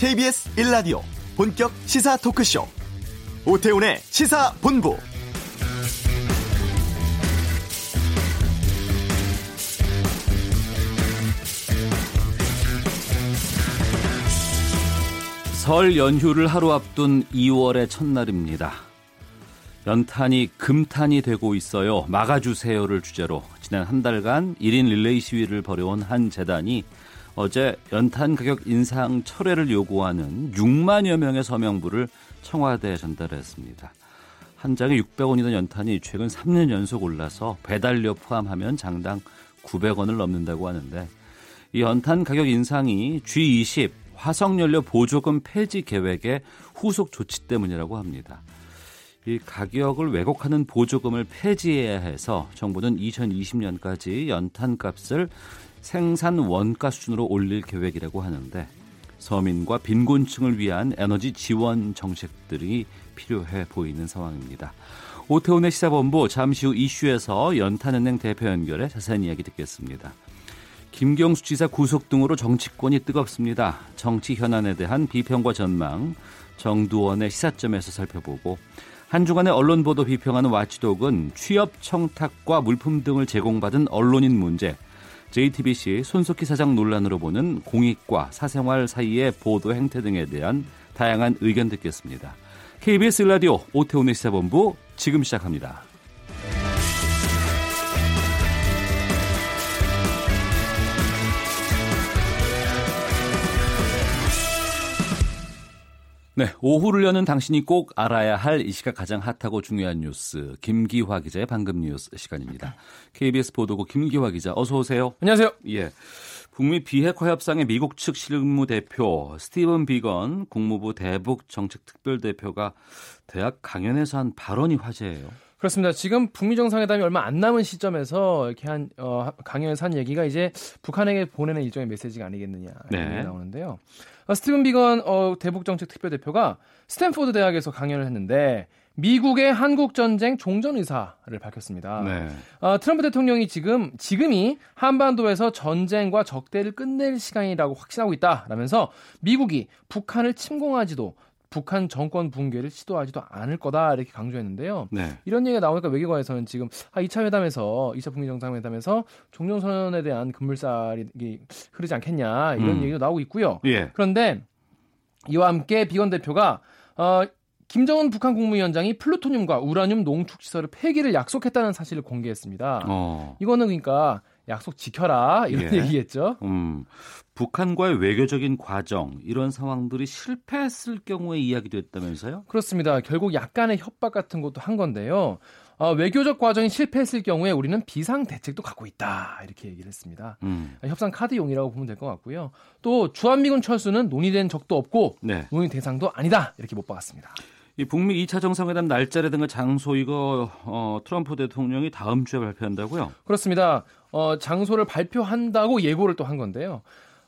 KBS 1라디오 본격 시사 토크쇼 오태훈의 시사본부 설 연휴를 하루 앞둔 2월의 첫날입니다. 연탄이 금탄이 되고 있어요. 막아주세요를 주제로 지난 한 달간 1인 릴레이 시위를 벌여온 한 재단이 어제 연탄 가격 인상 철회를 요구하는 6만여 명의 서명부를 청와대에 전달했습니다. 한 장에 600원이던 연탄이 최근 3년 연속 올라서 배달료 포함하면 장당 900원을 넘는다고 하는데 이 연탄 가격 인상이 G20 화석연료 보조금 폐지 계획의 후속 조치 때문이라고 합니다. 이 가격을 왜곡하는 보조금을 폐지해야 해서 정부는 2020년까지 연탄 값을 생산 원가 수준으로 올릴 계획이라고 하는데 서민과 빈곤층을 위한 에너지 지원 정책들이 필요해 보이는 상황입니다. 오태훈의 시사본부 잠시 후 이슈에서 연탄은행 대표 연결해 자세한 이야기 듣겠습니다. 김경수 지사 구속 등으로 정치권이 뜨겁습니다. 정치 현안에 대한 비평과 전망, 정두원의 시사점에서 살펴보고 한 주간의 언론 보도 비평하는 와치독은 취업 청탁과 물품 등을 제공받은 언론인 문제, JTBC 손석희 사장 논란으로 보는 공익과 사생활 사이의 보도 행태 등에 대한 다양한 의견 듣겠습니다. KBS 라디오 오태훈의 시사본부 지금 시작합니다. 네, 오후를 여는 당신이 꼭 알아야 할 이 시각 가장 핫하고 중요한 뉴스 김기화 기자의 방금 뉴스 시간입니다. KBS 보도국 김기화 기자 어서 오세요. 안녕하세요. 예. 북미 비핵화 협상의 미국 측 실무 대표 스티븐 비건 국무부 대북 정책 특별 대표가 대학 강연에서 한 발언이 화제예요. 그렇습니다. 지금 북미 정상회담이 얼마 안 남은 시점에서 이렇게 한 어, 강연에서 한 얘기가 이제 북한에게 보내는 일종의 메시지가 아니겠느냐 이런 네. 나오는데요. 어, 스티븐 비건 어, 대북 정책 특별 대표가 스탠포드 대학에서 강연을 했는데 미국의 한국 전쟁 종전 의사를 밝혔습니다. 네. 어, 트럼프 대통령이 지금 지금이 한반도에서 전쟁과 적대를 끝낼 시간이라고 확신하고 있다라면서 미국이 북한을 침공하지도 북한 정권 붕괴를 시도하지도 않을 거다 이렇게 강조했는데요. 네. 이런 얘기가 나오니까 외교관에서는 지금 아 2차 회담에서 2차 북미 정상회담에서 종전 선언에 대한 급물살이 흐르지 않겠냐 이런 음. 얘기도 나오고 있고요. 예. 그런데 이와 함께 비건 대표가 어 김정은 북한 국무위원장이 플루토늄과 우라늄 농축 시설을 폐기를 약속했다는 사실을 공개했습니다. 어. 이거는 그러니까 약속 지켜라 이런 예. 얘기겠죠. 음, 북한과의 외교적인 과정 이런 상황들이 실패했을 경우에 이야기됐다면서요? 그렇습니다. 결국 약간의 협박 같은 것도 한 건데요. 어, 외교적 과정이 실패했을 경우에 우리는 비상 대책도 갖고 있다 이렇게 얘기를 했습니다. 음. 협상 카드용이라고 보면 될 것 같고요. 또 주한미군 철수는 논의된 적도 없고 네. 논의 대상도 아니다 이렇게 못 박았습니다. 이 북미 2차 정상회담 날짜라든가 장소 이거 어, 트럼프 대통령이 다음 주에 발표한다고요? 그렇습니다. 어, 장소를 발표한다고 예고를 또 한 건데요.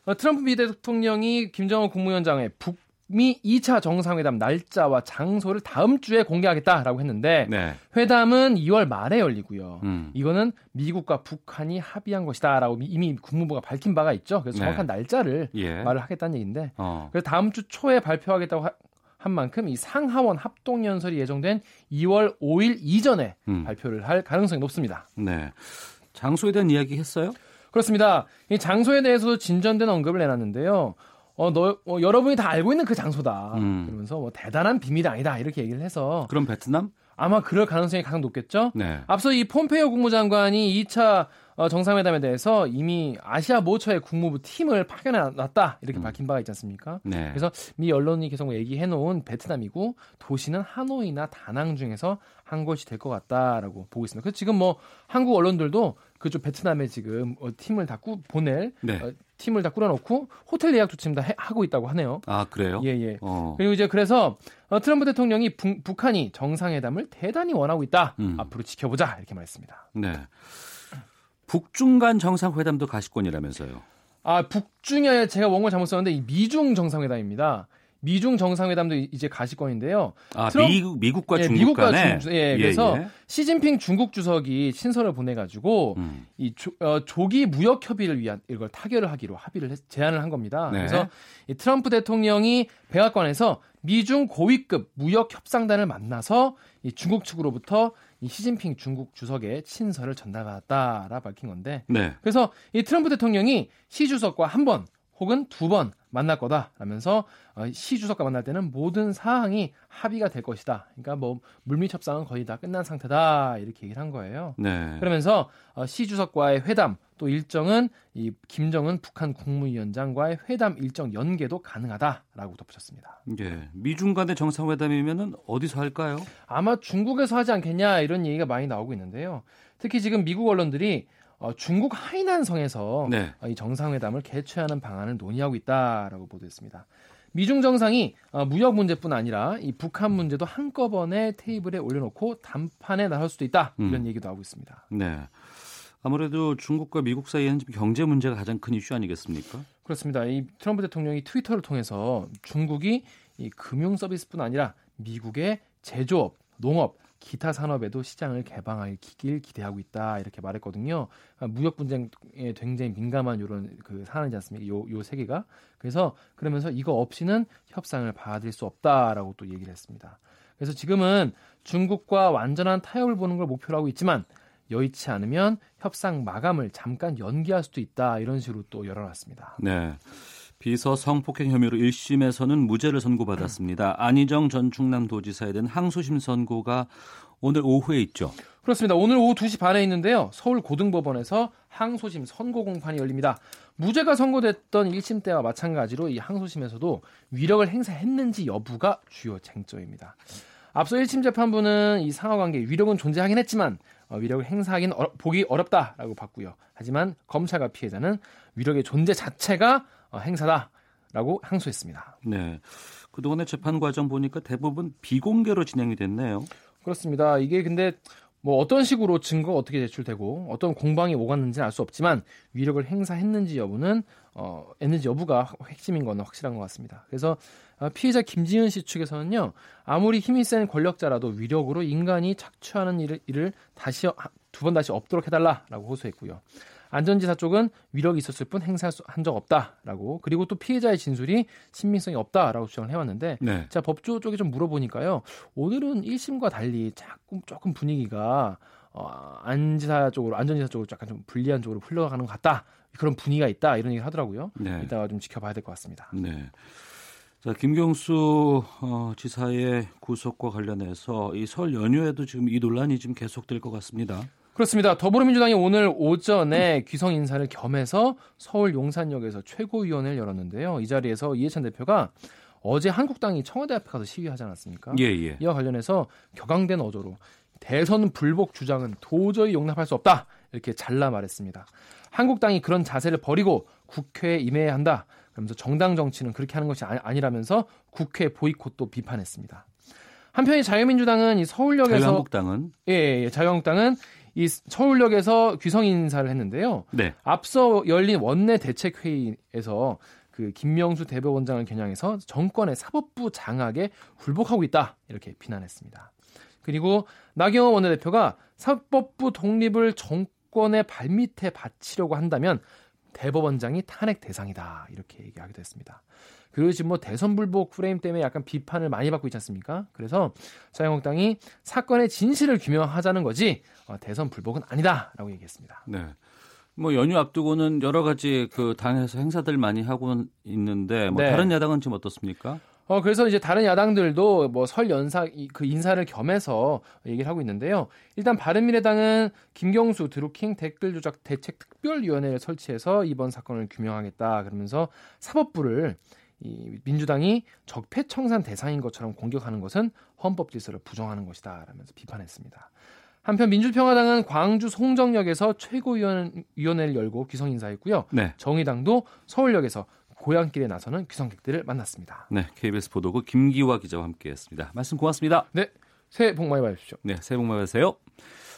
어, 트럼프 미 대통령이 김정은 국무위원장의 북미 2차 정상회담 날짜와 장소를 다음 주에 공개하겠다라고 했는데 네. 회담은 2월 말에 열리고요. 음. 이거는 미국과 북한이 합의한 것이다라고 이미 국무부가 밝힌 바가 있죠. 그래서 정확한 네. 날짜를 예. 말을 하겠다는 얘기인데 어. 그래서 다음 주 초에 발표하겠다고 하, 한 만큼 이 상하원 합동 연설이 예정된 2월 5일 이전에 음. 발표를 할 가능성이 높습니다. 네. 장소에 대한 이야기 했어요? 그렇습니다. 이 장소에 대해서도 진전된 언급을 내놨는데요. 어, 너, 어, 여러분이 다 알고 있는 그 장소다. 음. 그러면서 뭐 대단한 비밀이 아니다. 이렇게 얘기를 해서. 그럼 베트남? 아마 그럴 가능성이 가장 높겠죠. 네. 앞서 이 폼페이오 국무장관이 2차 어, 정상회담에 대해서 이미 아시아 모처의 국무부 팀을 파견해 놨다 이렇게 음. 밝힌 바가 있지 않습니까? 네. 그래서 미 언론이 계속 얘기해 놓은 베트남이고 도시는 하노이나 다낭 중에서 한 곳이 될 것 같다라고 보고 있습니다. 그래서 지금 뭐 한국 언론들도 그쪽 베트남에 지금 어, 팀을 다 꾸, 보낼 네. 어, 팀을 다 꾸려놓고 호텔 예약도 지금 다 해, 하고 있다고 하네요. 아 그래요? 예 예. 어. 그리고 이제 그래서 어, 트럼프 대통령이 부, 북한이 정상회담을 대단히 원하고 있다. 음. 앞으로 지켜보자 이렇게 말했습니다. 네. 북중 간 정상회담도 가시권이라면서요. 아 북중에 제가 원고 잘못 썼는데 이 미중 정상회담입니다. 미중 정상회담도 이제 가시권인데요. 아, 트럼, 미국, 미국과 예, 중국 미국과 간에? 중국, 예, 예, 그래서 예. 시진핑 중국 주석이 친서를 보내가지고 음. 이 조, 어, 조기 무역 협의를 위한 이걸 타결을 하기로 합의를 했, 제안을 한 겁니다. 네. 그래서 이 트럼프 대통령이 백악관에서 미중 고위급 무역 협상단을 만나서 이 중국 측으로부터 이 시진핑 중국 주석의 친서를 전달받았다라 밝힌 건데. 네. 그래서 이 트럼프 대통령이 시 주석과 한 번 혹은 두 번 만날 거다 라면서 어, 시 주석과 만날 때는 모든 사항이 합의가 될 것이다. 그러니까 뭐 물밑 협상은 거의 다 끝난 상태다 이렇게 얘기를 한 거예요. 네. 그러면서 어, 시 주석과의 회담 또 일정은 이 김정은 북한 국무위원장과의 회담 일정 연계도 가능하다라고 덧붙였습니다. 예. 미중 간의 정상회담이면은 어디서 할까요? 아마 중국에서 하지 않겠냐 이런 얘기가 많이 나오고 있는데요. 특히 지금 미국 언론들이 어, 중국 하이난성에서 네. 어, 이 정상회담을 개최하는 방안을 논의하고 있다라고 보도했습니다. 미중 정상이 어, 무역 문제뿐 아니라 이 북한 문제도 한꺼번에 테이블에 올려놓고 담판에 나설 수도 있다 이런 음. 얘기도 하고 있습니다. 네. 아무래도 중국과 미국 사이에는 경제 문제가 가장 큰 이슈 아니겠습니까? 그렇습니다. 이 트럼프 대통령이 트위터를 통해서 중국이 이 금융 서비스뿐 아니라 미국의 제조업, 농업, 기타 산업에도 시장을 개방하길 기대하고 있다 이렇게 말했거든요. 그러니까 무역 분쟁에 굉장히 민감한 이런 그 사안이지 않습니까? 요 요 세 개가 그래서 그러면서 이거 없이는 협상을 받을 수 없다라고 또 얘기를 했습니다. 그래서 지금은 중국과 완전한 타협을 보는 걸 목표로 하고 있지만 여의치 않으면 협상 마감을 잠깐 연기할 수도 있다 이런 식으로 또 열어놨습니다. 네. 비서 성폭행 혐의로 1심에서는 무죄를 선고받았습니다. 안희정 전 충남도지사에 대한 항소심 선고가 오늘 오후에 있죠. 그렇습니다. 오늘 오후 2시 반에 있는데요. 서울 고등법원에서 항소심 선고 공판이 열립니다. 무죄가 선고됐던 1심 때와 마찬가지로 이 항소심에서도 위력을 행사했는지 여부가 주요 쟁점입니다. 앞서 1심 재판부는 이 상하관계 위력은 존재하긴 했지만 어, 위력을 행사하기는 어, 보기 어렵다라고 봤고요. 하지만 검찰과 피해자는 위력의 존재 자체가 어, 행사다라고 항소했습니다. 네. 그동안의 재판 과정 보니까 대부분 비공개로 진행이 됐네요. 그렇습니다. 이게 근데 뭐 어떤 식으로 증거가 어떻게 제출되고 어떤 공방이 오갔는지는 알 수 없지만 위력을 행사했는지 여부는 어 했는지 여부가 핵심인 건 확실한 것 같습니다. 그래서 어, 피해자 김지은 씨 측에서는요 아무리 힘이 센 권력자라도 위력으로 인간이 착취하는 일을, 일을 다시 두 번 다시 없도록 해달라라고 호소했고요. 안전지사 쪽은 위력이 있었을 뿐 행사한 적 없다라고 그리고 또 피해자의 진술이 신빙성이 없다라고 주장을 해왔는데 네. 자 법조 쪽에 좀 물어보니까요 오늘은 1심과 달리 조금 조금 분위기가 어, 안지사 쪽으로 안전지사 쪽으로 약간 좀 불리한 쪽으로 흘러가는 것 같다 그런 분위기가 있다 이런 얘기를 하더라고요. 네. 이따가 좀 지켜봐야 될 것 같습니다. 네. 자, 김경수 어, 지사의 구속과 관련해서 이 설 연휴에도 지금 이 논란이 지금 계속될 것 같습니다. 그렇습니다. 더불어민주당이 오늘 오전에 귀성 인사를 겸해서 서울 용산역에서 최고위원회를 열었는데요. 이 자리에서 이해찬 대표가 어제 한국당이 청와대 앞에 가서 시위하지 않았습니까? 예, 예. 이와 관련해서 격앙된 어조로 대선 불복 주장은 도저히 용납할 수 없다 이렇게 잘라 말했습니다. 한국당이 그런 자세를 버리고 국회에 임해야 한다. 그러면서 정당 정치는 그렇게 하는 것이 아니라면서 국회 보이콧도 비판했습니다. 한편 이 자유민주당은 이 서울역에서 자유한국당은 예, 예, 예 자유한국당은 이 서울역에서 귀성 인사를 했는데요. 네. 앞서 열린 원내 대책 회의에서 그 김명수 대법원장을 겨냥해서 정권의 사법부 장악에 굴복하고 있다 이렇게 비난했습니다. 그리고 나경원 원내대표가 사법부 독립을 정권의 발밑에 바치려고 한다면 대법원장이 탄핵 대상이다 이렇게 얘기하기도 했습니다. 그리고 지금 뭐 대선 불복 프레임 때문에 약간 비판을 많이 받고 있지 않습니까? 그래서 자유한국당이 사건의 진실을 규명하자는 거지 어, 대선 불복은 아니다라고 얘기했습니다. 네. 뭐 연휴 앞두고는 여러 가지 그 당에서 행사들 많이 하고 있는데 뭐 네. 다른 야당은 지금 어떻습니까? 어 그래서 이제 다른 야당들도 뭐 설 연사 그 인사를 겸해서 얘기를 하고 있는데요. 일단 바른미래당은 김경수 드루킹 댓글 조작 대책 특별위원회를 설치해서 이번 사건을 규명하겠다 그러면서 사법부를 이 민주당이 적폐 청산 대상인 것처럼 공격하는 것은 헌법 질서를 부정하는 것이다라면서 비판했습니다. 한편 민주평화당은 광주 송정역에서 최고위원회를 열고 귀성 인사했고요. 네. 정의당도 서울역에서 고향길에 나서는 귀성객들을 만났습니다. 네, KBS 보도국 김기화 기자와 함께했습니다. 말씀 고맙습니다. 네, 새해 복 많이 받으십시오. 네, 새해 복 많이 받으세요.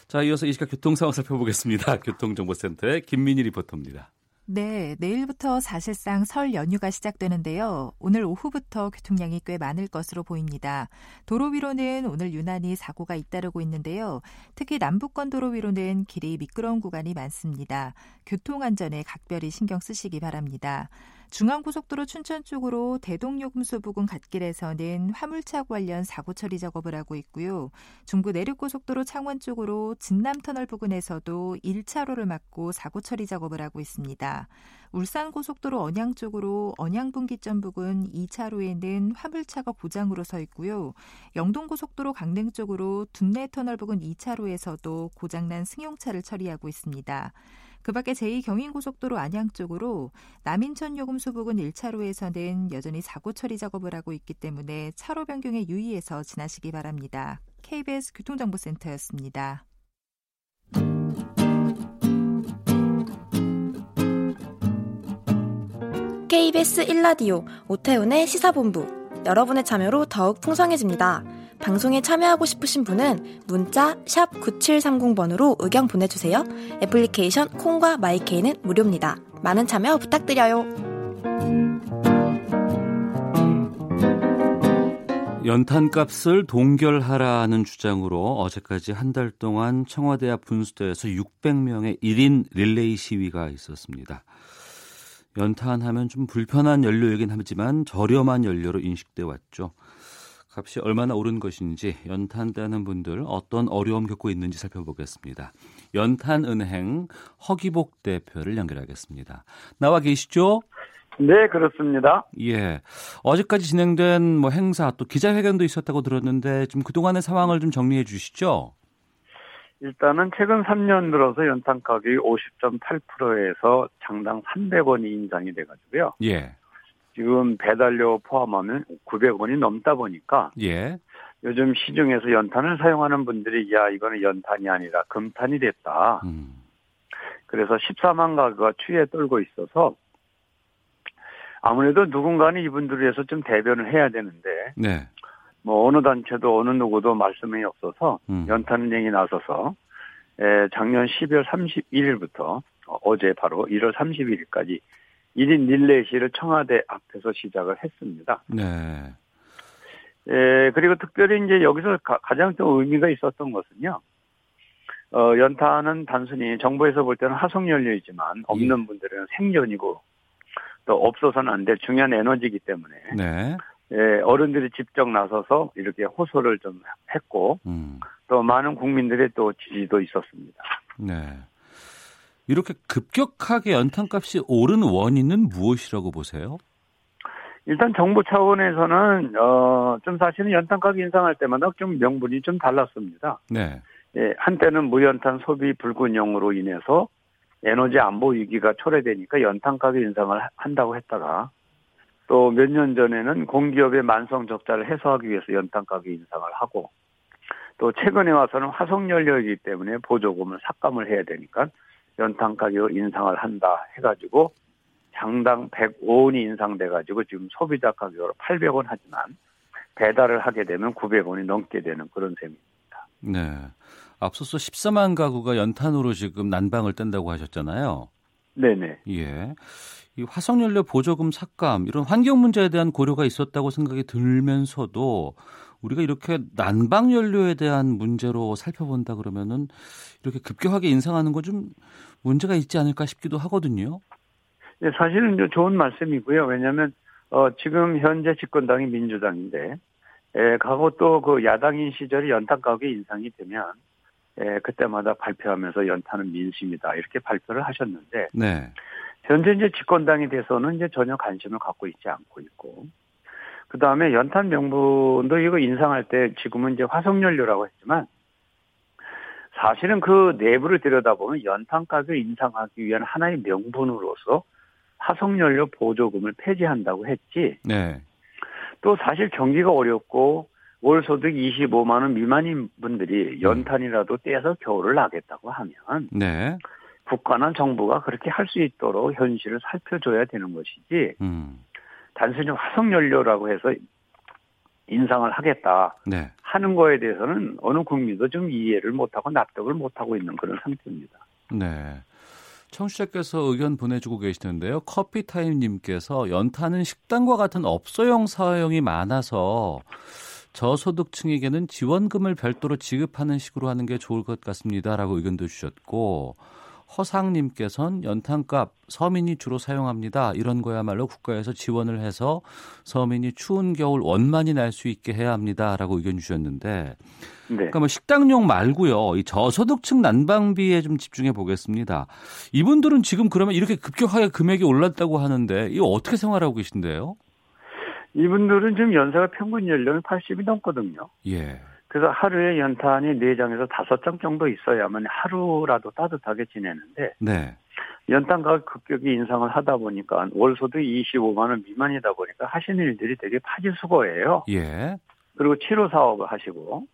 자, 이어서 이 시각 교통 상황 살펴보겠습니다. 교통정보센터의 김민희 리포터입니다. 네, 내일부터 사실상 설 연휴가 시작되는데요. 오늘 오후부터 교통량이 꽤 많을 것으로 보입니다. 도로 위로는 오늘 유난히 사고가 잇따르고 있는데요. 특히 남북권 도로 위로는 길이 미끄러운 구간이 많습니다. 교통 안전에 각별히 신경 쓰시기 바랍니다. 중앙고속도로 춘천 쪽으로 대동요금소 부근 갓길에서는 화물차 관련 사고 처리 작업을 하고 있고요. 중부 내륙고속도로 창원 쪽으로 진남터널 부근에서도 1차로를 막고 사고 처리 작업을 하고 있습니다. 울산고속도로 언양 쪽으로 언양분기점 부근 2차로에는 화물차가 고장으로 서 있고요. 영동고속도로 강릉 쪽으로 둔내터널 부근 2차로에서도 고장난 승용차를 처리하고 있습니다. 그 밖에 제2경인고속도로 안양 쪽으로 남인천 요금소 부근 1차로에서는 여전히 사고 처리 작업을 하고 있기 때문에 차로 변경에 유의해서 지나시기 바랍니다. KBS 교통정보센터였습니다. KBS 1라디오 오태훈의 시사본부 여러분의 참여로 더욱 풍성해집니다. 방송에 참여하고 싶으신 분은 문자 9730번으로 의견 보내주세요. 애플리케이션 콩과 마이케이는 무료입니다. 많은 참여 부탁드려요. 연탄값을 동결하라는 주장으로 어제까지 한 달 동안 청와대 앞 분수대에서 600명의 1인 릴레이 시위가 있었습니다. 연탄하면 좀 불편한 연료이긴 하지만 저렴한 연료로 인식돼 왔죠. 값이 얼마나 오른 것인지 연탄되는 분들 어떤 어려움 겪고 있는지 살펴보겠습니다. 연탄은행 허기복 대표를 연결하겠습니다. 나와 계시죠? 네, 그렇습니다. 예. 어제까지 진행된 뭐 행사 또 기자회견도 있었다고 들었는데 좀 그동안의 상황을 좀 정리해 주시죠. 일단은 최근 3년 들어서 연탄 가격이 50.8%에서 장당 300원이 인상이 돼가지고요. 예. 지금 배달료 포함하면 900원이 넘다 보니까 예. 요즘 시중에서 연탄을 사용하는 분들이 야 이거는 연탄이 아니라 금탄이 됐다. 음. 그래서 14만 가구가 추위에 떨고 있어서 아무래도 누군가는 이분들을 위해서 좀 대변을 해야 되는데 네. 뭐 어느 단체도 어느 누구도 말씀이 없어서 음. 연탄은행이 나서서 에, 작년 12월 31일부터 어제 바로 1월 31일까지 1인 릴레이시를 청와대 앞에서 시작을 했습니다. 네. 에, 그리고 특별히 이제 여기서 가, 장좀 의미가 있었던 것은요. 어, 연탄은 단순히 정부에서 볼 때는 화석연료이지만 없는 예. 분들은 생존이고 또 없어서는 안 될 중요한 에너지이기 때문에 네. 예, 어른들이 직접 나서서 이렇게 호소를 좀 했고 음. 또 많은 국민들의 또 지지도 있었습니다. 네. 이렇게 급격하게 연탄값이 오른 원인은 무엇이라고 보세요? 일단 정부 차원에서는 어 좀 사실은 연탄 가격 인상할 때마다 좀 명분이 좀 달랐습니다. 네. 예, 한때는 무연탄 소비 불균형으로 인해서 에너지 안보 위기가 초래되니까 연탄 가격 인상을 한다고 했다가 또 몇 년 전에는 공기업의 만성 적자를 해소하기 위해서 연탄 가격 인상을 하고 또 최근에 와서는 화석연료이기 때문에 보조금을 삭감을 해야 되니까 연탄 가격 인상을 한다 해가지고 장당 105원이 인상돼가지고 지금 소비자 가격으로 800원 하지만 배달을 하게 되면 900원이 넘게 되는 그런 셈입니다. 네. 앞서서 14만 가구가 연탄으로 지금 난방을 뗀다고 하셨잖아요. 네네. 예. 이 화석연료 보조금 삭감 이런 환경 문제에 대한 고려가 있었다고 생각이 들면서도 우리가 이렇게 난방 연료에 대한 문제로 살펴본다 그러면은 이렇게 급격하게 인상하는 건좀 문제가 있지 않을까 싶기도 하거든요. 네, 사실은 좋은 말씀이고요. 왜냐하면 어, 지금 현재 집권당이 민주당인데 에, 가고 또그 야당인 시절에 연탄 가격 인상이 되면 에, 그때마다 발표하면서 연탄은 민심이다 이렇게 발표를 하셨는데 네. 현재 이제 집권당이 돼서는 이제 전혀 관심을 갖고 있지 않고 있고 그 다음에 연탄 명분도 이거 인상할 때 지금은 이제 화석연료라고 했지만 사실은 그 내부를 들여다보면 연탄 가격 인상하기 위한 하나의 명분으로서 화석연료 보조금을 폐지한다고 했지. 네. 또 사실 경기가 어렵고 월 소득 25만 원 미만인 분들이 연탄이라도 떼서 겨울을 나겠다고 하면 네. 국가나 정부가 그렇게 할 수 있도록 현실을 살펴줘야 되는 것이지 음. 단순히 화석연료라고 해서 인상을 하겠다 네. 하는 거에 대해서는 어느 국민도 좀 이해를 못하고 납득을 못하고 있는 그런 상태입니다. 네. 청취자께서 의견 보내주고 계시는데요. 커피타임님께서 연탄은 식당과 같은 업소용 사용이 많아서 저소득층에게는 지원금을 별도로 지급하는 식으로 하는 게 좋을 것 같습니다라고 의견도 주셨고 허상님께서는 연탄값 서민이 주로 사용합니다. 이런 거야말로 국가에서 지원을 해서 서민이 추운 겨울 원만히 날 수 있게 해야 합니다라고 의견 주셨는데 네. 그러니까 뭐 식당용 말고요. 이 저소득층 난방비에 좀 집중해 보겠습니다. 이분들은 지금 그러면 이렇게 급격하게 금액이 올랐다고 하는데 이거 어떻게 생활하고 계신데요? 이분들은 지금 연세가 평균 연령이 80이 넘거든요. 예. 그래서 하루에 연탄이 4장에서 5장 정도 있어야만 하루라도 따뜻하게 지내는데 네. 연탄 가격 급격히 인상을 하다 보니까 월 소득 25만 원 미만이다 보니까 하시는 일들이 되게 파지수거예요. 예. 그리고 치료 사업을 하시고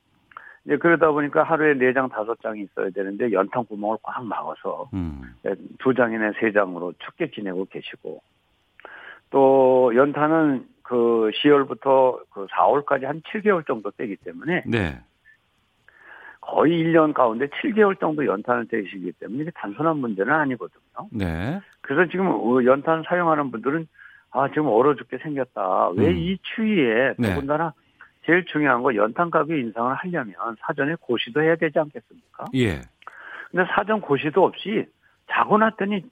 이제 그러다 보니까 하루에 4장 5장이 있어야 되는데 연탄 구멍을 꽉 막아서 음. 2장이나 3장으로 춥게 지내고 계시고 또 연탄은 그 10월부터 그 4월까지 한 7개월 정도 되기 때문에 네. 거의 1년 가운데 7개월 정도 연탄을 떼시기 때문에 이게 단순한 문제는 아니거든요. 네. 그래서 지금 어, 연탄 사용하는 분들은 아 지금 얼어 죽게 생겼다. 왜이 음. 추위에 네. 더군다나 제일 중요한 거 연탄 가격 인상을 하려면 사전에 고시도 해야 되지 않겠습니까? 예. 근데 사전 고시도 없이 자고 났더니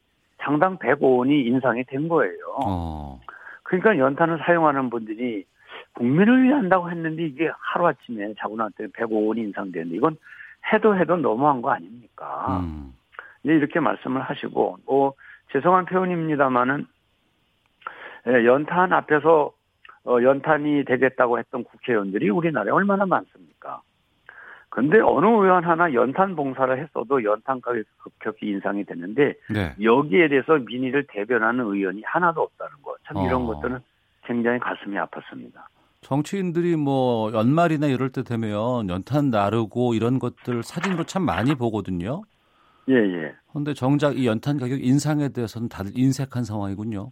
장당 105원이 인상이 된 거예요. 어. 그러니까 연탄을 사용하는 분들이 국민을 위해 한다고 했는데 이게 하루아침에 자고 나한테 105원이 인상되는데 이건 해도 해도 너무한 거 아닙니까? 음. 이렇게 말씀을 하시고, 뭐, 죄송한 표현입니다만은, 예, 연탄 앞에서 어, 연탄이 되겠다고 했던 국회의원들이 우리나라에 얼마나 많습니까? 근데 어느 의원 하나 연탄 봉사를 했어도 연탄 가격이 급격히 인상이 됐는데 네. 여기에 대해서 민의를 대변하는 의원이 하나도 없다는 거. 참 이런 어. 것들은 굉장히 가슴이 아팠습니다. 정치인들이 뭐 연말이나 이럴 때 되면 연탄 나르고 이런 것들 사진으로 참 많이 보거든요. 예, 예. 그런데 정작 이 연탄 가격 인상에 대해서는 다들 인색한 상황이군요.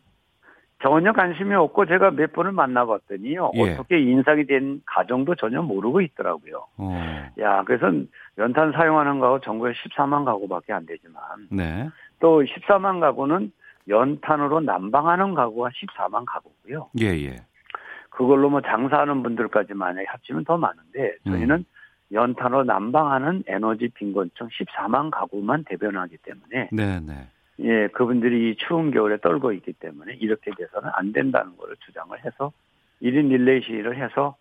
전혀 관심이 없고 제가 몇 번을 만나봤더니요. 예. 어떻게 인상이 된 가정도 전혀 모르고 있더라고요. 어. 야, 그래서 연탄 사용하는 가구 전국에 14만 가구밖에 안 되지만 네. 또 14만 가구는 연탄으로 난방하는 가구가 14만 가구고요. 예, 예. 그걸로 뭐 장사하는 분들까지 만약에 합치면 더 많은데 저희는 음. 연탄으로 난방하는 에너지 빈곤층 14만 가구만 대변하기 때문에 네, 네. 예, 그분들이 추운 겨울에 떨고 있기 때문에 이렇게 돼서는 안 된다는 것을 주장을 해서 1인 릴레이 시위를 해서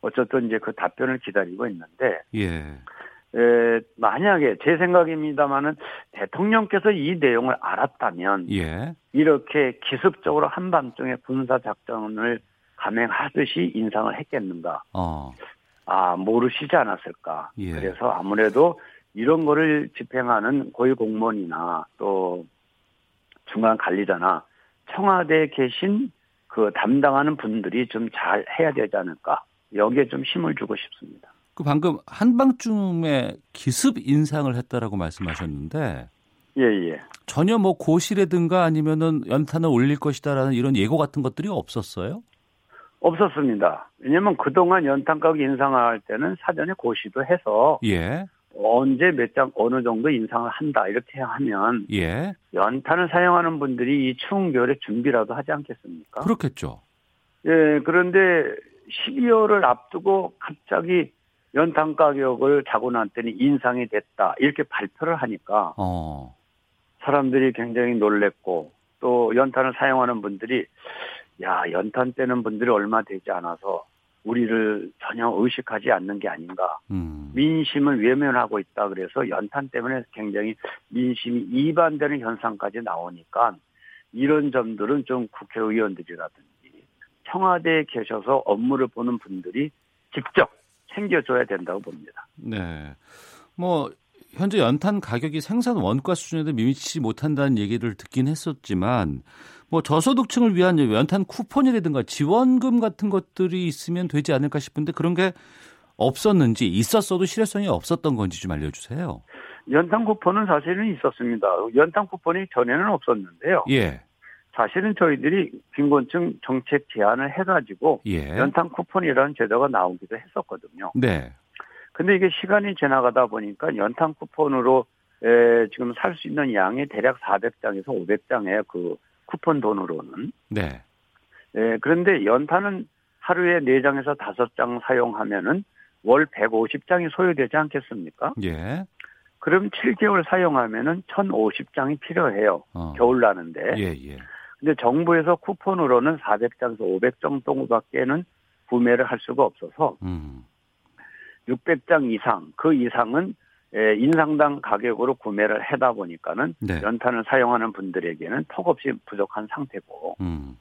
어쨌든 이제 그 답변을 기다리고 있는데 예. 에, 만약에 제 생각입니다만은 대통령께서 이 내용을 알았다면 예. 이렇게 기습적으로 한밤중에 군사 작전을 감행하듯이 인상을 했겠는가? 어. 아 모르시지 않았을까? 예. 그래서 아무래도 이런 거를 집행하는 고위 공무원이나 또 중간 관리자나 청와대에 계신 그 담당하는 분들이 좀 잘 해야 되지 않을까 여기에 좀 힘을 주고 싶습니다. 그 방금 한방쯤에 기습 인상을 했다라고 말씀하셨는데 예, 예. 전혀 뭐 고시라든가 아니면은 연탄을 올릴 것이다라는 이런 예고 같은 것들이 없었어요? 없었습니다. 왜냐면 그동안 연탄 가격 인상할 때는 사전에 고시도 해서 예. 언제 몇 장 어느 정도 인상을 한다 이렇게 하면 예. 연탄을 사용하는 분들이 이 추운 겨울에 준비라도 하지 않겠습니까? 그렇겠죠. 예, 그런데 12월을 앞두고 갑자기 연탄 가격을 자고 났더니 인상이 됐다 이렇게 발표를 하니까 어. 사람들이 굉장히 놀랬고 또 연탄을 사용하는 분들이 야 연탄 떼는 분들이 얼마 되지 않아서 우리를 전혀 의식하지 않는 게 아닌가. 음. 민심을 외면하고 있다 그래서 연탄 때문에 굉장히 민심이 이반되는 현상까지 나오니까 이런 점들은 좀 국회의원들이라든지 청와대에 계셔서 업무를 보는 분들이 직접 챙겨줘야 된다고 봅니다. 네. 뭐 현재 연탄 가격이 생산 원가 수준에도 미치지 못한다는 얘기를 듣긴 했었지만 뭐 저소득층을 위한 연탄 쿠폰이라든가 지원금 같은 것들이 있으면 되지 않을까 싶은데 그런 게 없었는지 있었어도 실효성이 없었던 건지 좀 알려주세요. 연탄 쿠폰은 사실은 있었습니다. 연탄 쿠폰이 전에는 없었는데요. 예. 사실은 저희들이 빈곤층 정책 제안을 해가지고 예. 연탄 쿠폰이라는 제도가 나오기도 했었거든요. 네. 근데 이게 시간이 지나가다 보니까 연탄 쿠폰으로 에, 지금 살 수 있는 양이 대략 400장에서 500장의 그 쿠폰 돈으로는. 네. 에, 그런데 연탄은 하루에 4장에서 5장 사용하면은 월 150장이 소요되지 않겠습니까? 예. 그럼 7개월 사용하면은 1050장이 필요해요. 어. 겨울 나는데. 예, 예. 근데 정부에서 쿠폰으로는 400장에서 500장 정도밖에는 구매를 할 수가 없어서 음. 600장 이상, 그 이상은 에, 인상당 가격으로 구매를 하다 보니까는 네. 연탄을 사용하는 분들에게는 턱없이 부족한 상태고 음.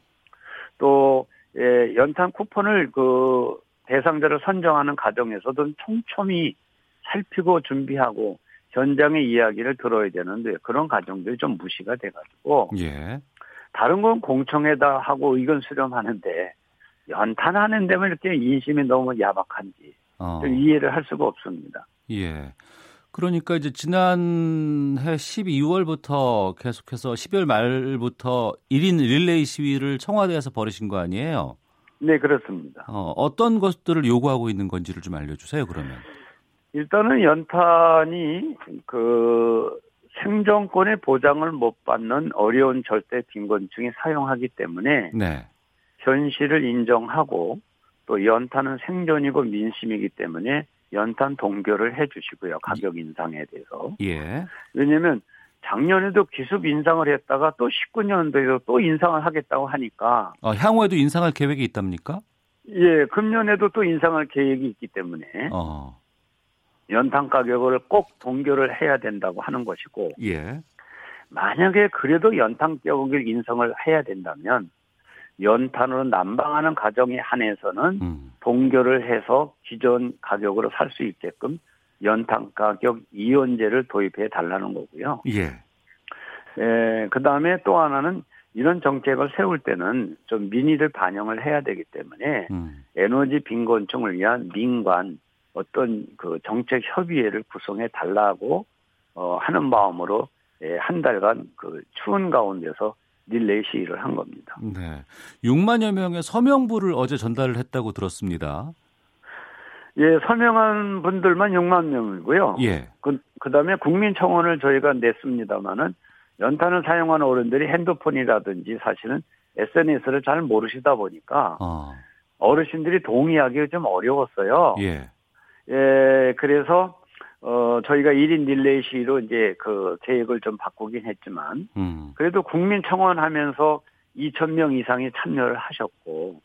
또 에, 연탄 쿠폰을 그 대상자를 선정하는 과정에서도 촘촘히 살피고 준비하고 현장의 이야기를 들어야 되는데 그런 과정들이 좀 무시가 돼가지고 예. 다른 건 공청회다 하고 의견 수렴하는데 연탄하는 데만 이렇게 인심이 너무 야박한지 어. 좀 이해를 할 수가 없습니다. 예. 그러니까 이제 지난해 12월부터 계속해서 12월 말부터 1인 릴레이 시위를 청와대에서 벌이신 거 아니에요? 네, 그렇습니다. 어, 어떤 것들을 요구하고 있는 건지를 좀 알려주세요, 그러면. 일단은 연탄이 그 생존권의 보장을 못 받는 어려운 절대 빈곤층이 사용하기 때문에 네. 현실을 인정하고 또 연탄은 생존이고 민심이기 때문에 연탄 동결을 해 주시고요. 가격 인상에 대해서. 예. 왜냐면 작년에도 기습 인상을 했다가 또 19년도에도 또 인상을 하겠다고 하니까 어, 향후에도 인상할 계획이 있답니까? 예, 금년에도 또 인상할 계획이 있기 때문에 어. 연탄 가격을 꼭 동결을 해야 된다고 하는 것이고 예. 만약에 그래도 연탄 가격을 인상을 해야 된다면 연탄으로 난방하는 가정에 한해서는 음. 동결을 해서 기존 가격으로 살 수 있게끔 연탄 가격 이연제를 도입해 달라는 거고요. 예. 에, 그 다음에 또 하나는 이런 정책을 세울 때는 좀 민의를 반영을 해야 되기 때문에 음. 에너지 빈곤층을 위한 민관 어떤 그 정책 협의회를 구성해 달라고 어, 하는 마음으로 예, 한 달간 그 추운 가운데서 릴레이 시위를 한 겁니다. 네. 6만여 명의 서명부를 어제 전달을 했다고 들었습니다. 예, 서명한 분들만 6만 명이고요. 예. 그, 그 다음에 국민청원을 저희가 냈습니다마는 연탄을 사용하는 어른들이 핸드폰이라든지 사실은 SNS를 잘 모르시다 보니까 어. 어르신들이 동의하기 좀 어려웠어요. 예. 예, 그래서 어 저희가 1인 릴레이 시위로 이제 그 계획을 좀 바꾸긴 했지만 음. 그래도 국민 청원 하면서 2,000명 이상이 참여를 하셨고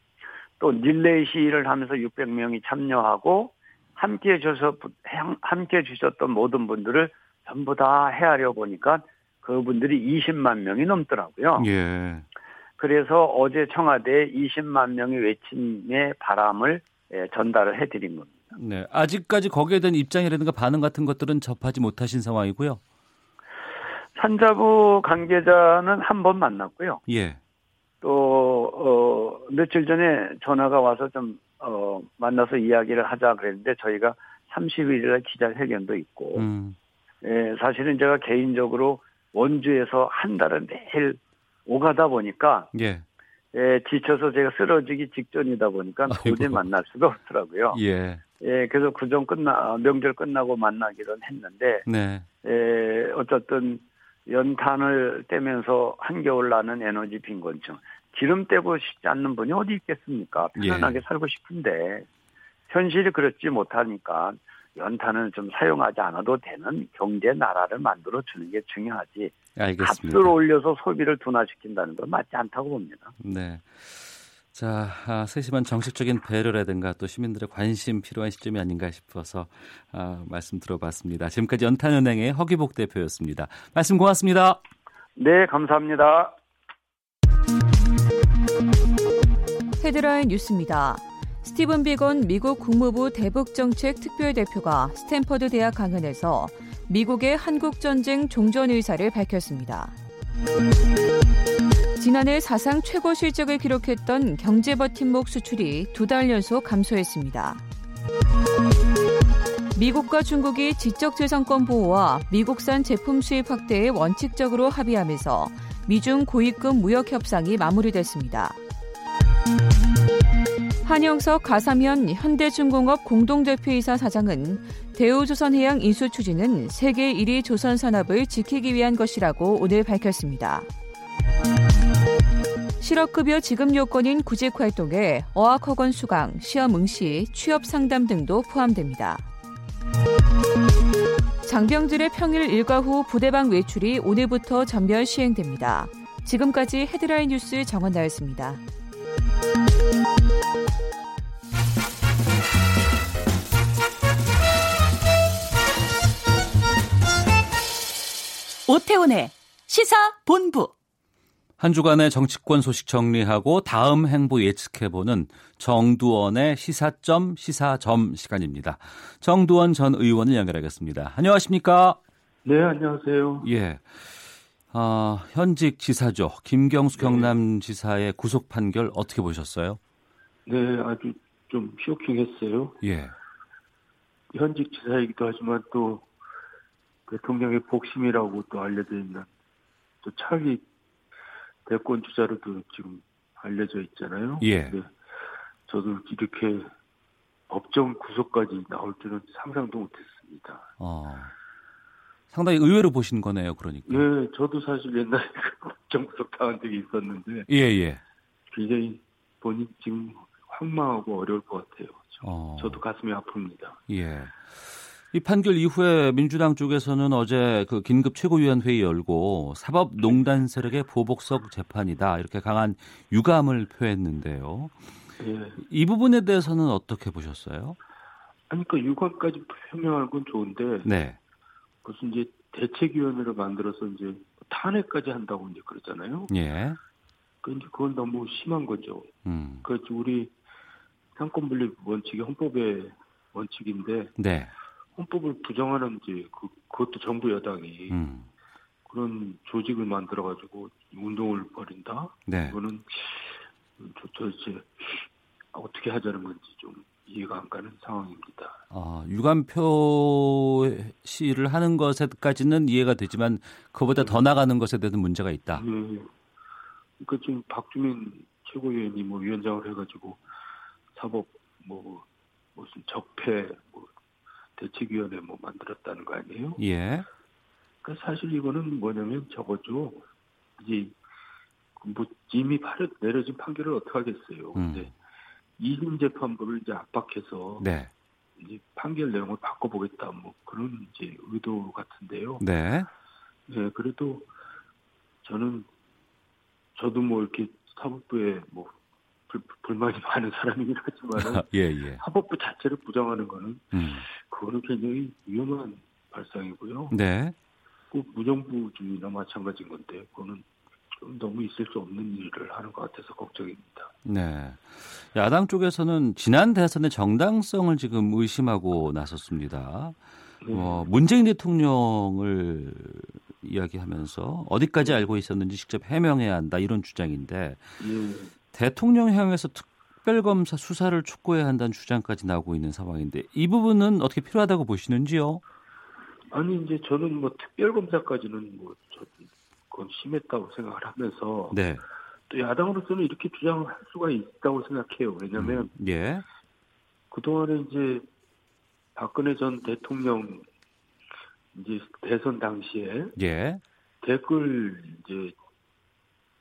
또 릴레이 시위를 하면서 600명이 참여하고 함께 해 주셔서 함께 해 주셨던 모든 분들을 전부 다 헤아려 보니까 그분들이 20만 명이 넘더라고요. 예. 그래서 어제 청와대에 20만 명이 외침의 바람을 예, 전달을 해드린 겁니다. 네. 아직까지 거기에 대한 입장이라든가 반응 같은 것들은 접하지 못하신 상황이고요. 산자부 관계자는 한 번 만났고요. 예. 또, 어, 며칠 전에 전화가 와서 좀, 어, 만나서 이야기를 하자 그랬는데 저희가 30일에 기자회견도 있고, 음. 예, 사실은 제가 개인적으로 원주에서 한 달은 매일 오가다 보니까, 예. 예, 지쳐서 제가 쓰러지기 직전이다 보니까 도저히. 만날 수가 없더라고요. 예. 예, 그래서 구정 끝나, 명절 끝나고 만나기로 했는데, 네. 에, 어쨌든 연탄을 떼면서 한겨울 나는 에너지 빈곤층. 기름 떼고 싶지 않는 분이 어디 있겠습니까? 편안하게 예. 살고 싶은데 현실이 그렇지 못하니까 연탄을 좀 사용하지 않아도 되는 경제 나라를 만들어 주는 게 중요하지. 알겠습니다. 값을 올려서 소비를 둔화시킨다는 건 맞지 않다고 봅니다. 네. 자, 아, 세심한 정책적인 배려라든가 또 시민들의 관심 필요한 시점이 아닌가 싶어서 아, 말씀 들어봤습니다. 지금까지 연탄은행의 허기복 대표였습니다. 말씀 고맙습니다. 네, 감사합니다. 헤드라인 뉴스입니다. 스티븐 비건 미국 국무부 대북정책 특별대표가 스탠퍼드 대학 강연에서 미국의 한국전쟁 종전 의사를 밝혔습니다. 지난해 사상 최고 실적을 기록했던 경제 버팀목 수출이 두 달 연속 감소했습니다. 미국과 중국이 지적재산권 보호와 미국산 제품 수입 확대에 원칙적으로 합의하면서 미중 고위급 무역 협상이 마무리됐습니다. 한영석 가사면 현대중공업 공동대표이사 사장은 대우조선해양 인수 추진은 세계 1위 조선 산업을 지키기 위한 것이라고 오늘 밝혔습니다. 실업급여 지급 요건인 구직 활동에 어학학원 수강, 시험 응시, 취업 상담 등도 포함됩니다. 장병들의 평일 일과 후 부대방 외출이 오늘부터 전면 시행됩니다. 지금까지 헤드라인 뉴스 정원 나였습니다. 오태훈의 시사 본부. 한 주간의 정치권 소식 정리하고 다음 행보 예측해보는 정두원의 시사점 시사점 시간입니다. 정두원 전 의원을 연결하겠습니다. 안녕하십니까? 네, 안녕하세요. 예. 어, 현직 지사죠. 김경수 네. 경남지사의 구속 판결 어떻게 보셨어요? 네, 아주 좀 쇼킹했어요. 예. 현직 지사이기도 하지만 또 대통령의 복심이라고 또 알려져 있는 또 차기 대권 주자로도 지금 알려져 있잖아요. 예. 네. 저도 이렇게 법정 구속까지 나올 줄은 상상도 못했습니다. 어. 상당히 의외로 보신 거네요, 그러니까. 네, 저도 사실 옛날에 법정 구속 당한 적이 있었는데. 예, 예. 굉장히 본인 지금 황망하고 어려울 것 같아요. 어. 저도 가슴이 아픕니다. 예. 이 판결 이후에 민주당 쪽에서는 어제 그 긴급 최고위원 회의 열고 사법농단 세력의 보복석 재판이다 이렇게 강한 유감을 표했는데요. 예. 이 부분에 대해서는 어떻게 보셨어요? 아니 그 유감까지 표명하는 건 좋은데 네. 무슨 이제 대책위원회를 만들어서 이제 탄핵까지 한다고 이제 그러잖아요. 예. 그 이제 그건 너무 심한 거죠. 음. 그 우리 상권 분립 원칙이 헌법의 원칙인데. 네. 헌법을 부정하는 이제 그 그것도 정부 여당이 음. 그런 조직을 만들어 가지고 운동을 벌인다. 네. 이거는 도대체 어떻게 하자는 건지 좀 이해가 안 가는 상황입니다. 아, 유감표 시를 하는 것에까지는 이해가 되지만 그보다 네. 더 나가는 것에 대해서 문제가 있다. 네. 그러니까 지금 박주민 최고위원이 뭐 위원장을 해가지고 사법 뭐 무슨 적폐 뭐 대책위원회 뭐 만들었다는 거 아니에요? 예. 그러니까 사실 이거는 뭐냐면 저거죠. 이제 뭐 이미 내려진 판결을 어떻게 하겠어요. 음. 근데 이심 재판부를 이제 압박해서 네. 이제 판결 내용을 바꿔보겠다 뭐 그런 이제 의도 같은데요. 네. 네, 그래도 저는 저도 뭐 이렇게 사법부에 뭐 불, 만이 많은 사람이긴 하지만 예, 예. 사법부 자체를 부정하는 거는 음. 그거는 굉장히 위험한 발상이고요. 네. 꼭 무정부주의나 마찬가지인 건데 그거는 좀 너무 있을 수 없는 일을 하는 것 같아서 걱정입니다. 네. 야당 쪽에서는 지난 대선의 정당성을 지금 의심하고 나섰습니다. 네. 어, 문재인 대통령을 이야기하면서 어디까지 알고 있었는지 직접 해명해야 한다 이런 주장인데 네. 대통령 향해서 특별검사 수사를 촉구해야 한다는 주장까지 나오고 있는 상황인데 이 부분은 어떻게 필요하다고 보시는지요? 아니 이제 저는 뭐 특별검사까지는 뭐 그건 심했다고 생각을 하면서 네. 또 야당으로서는 이렇게 주장을 할 수가 있다고 생각해요. 왜냐하면 음, 예. 그동안에 이제 박근혜 전 대통령 이제 대선 당시에 예. 댓글 이제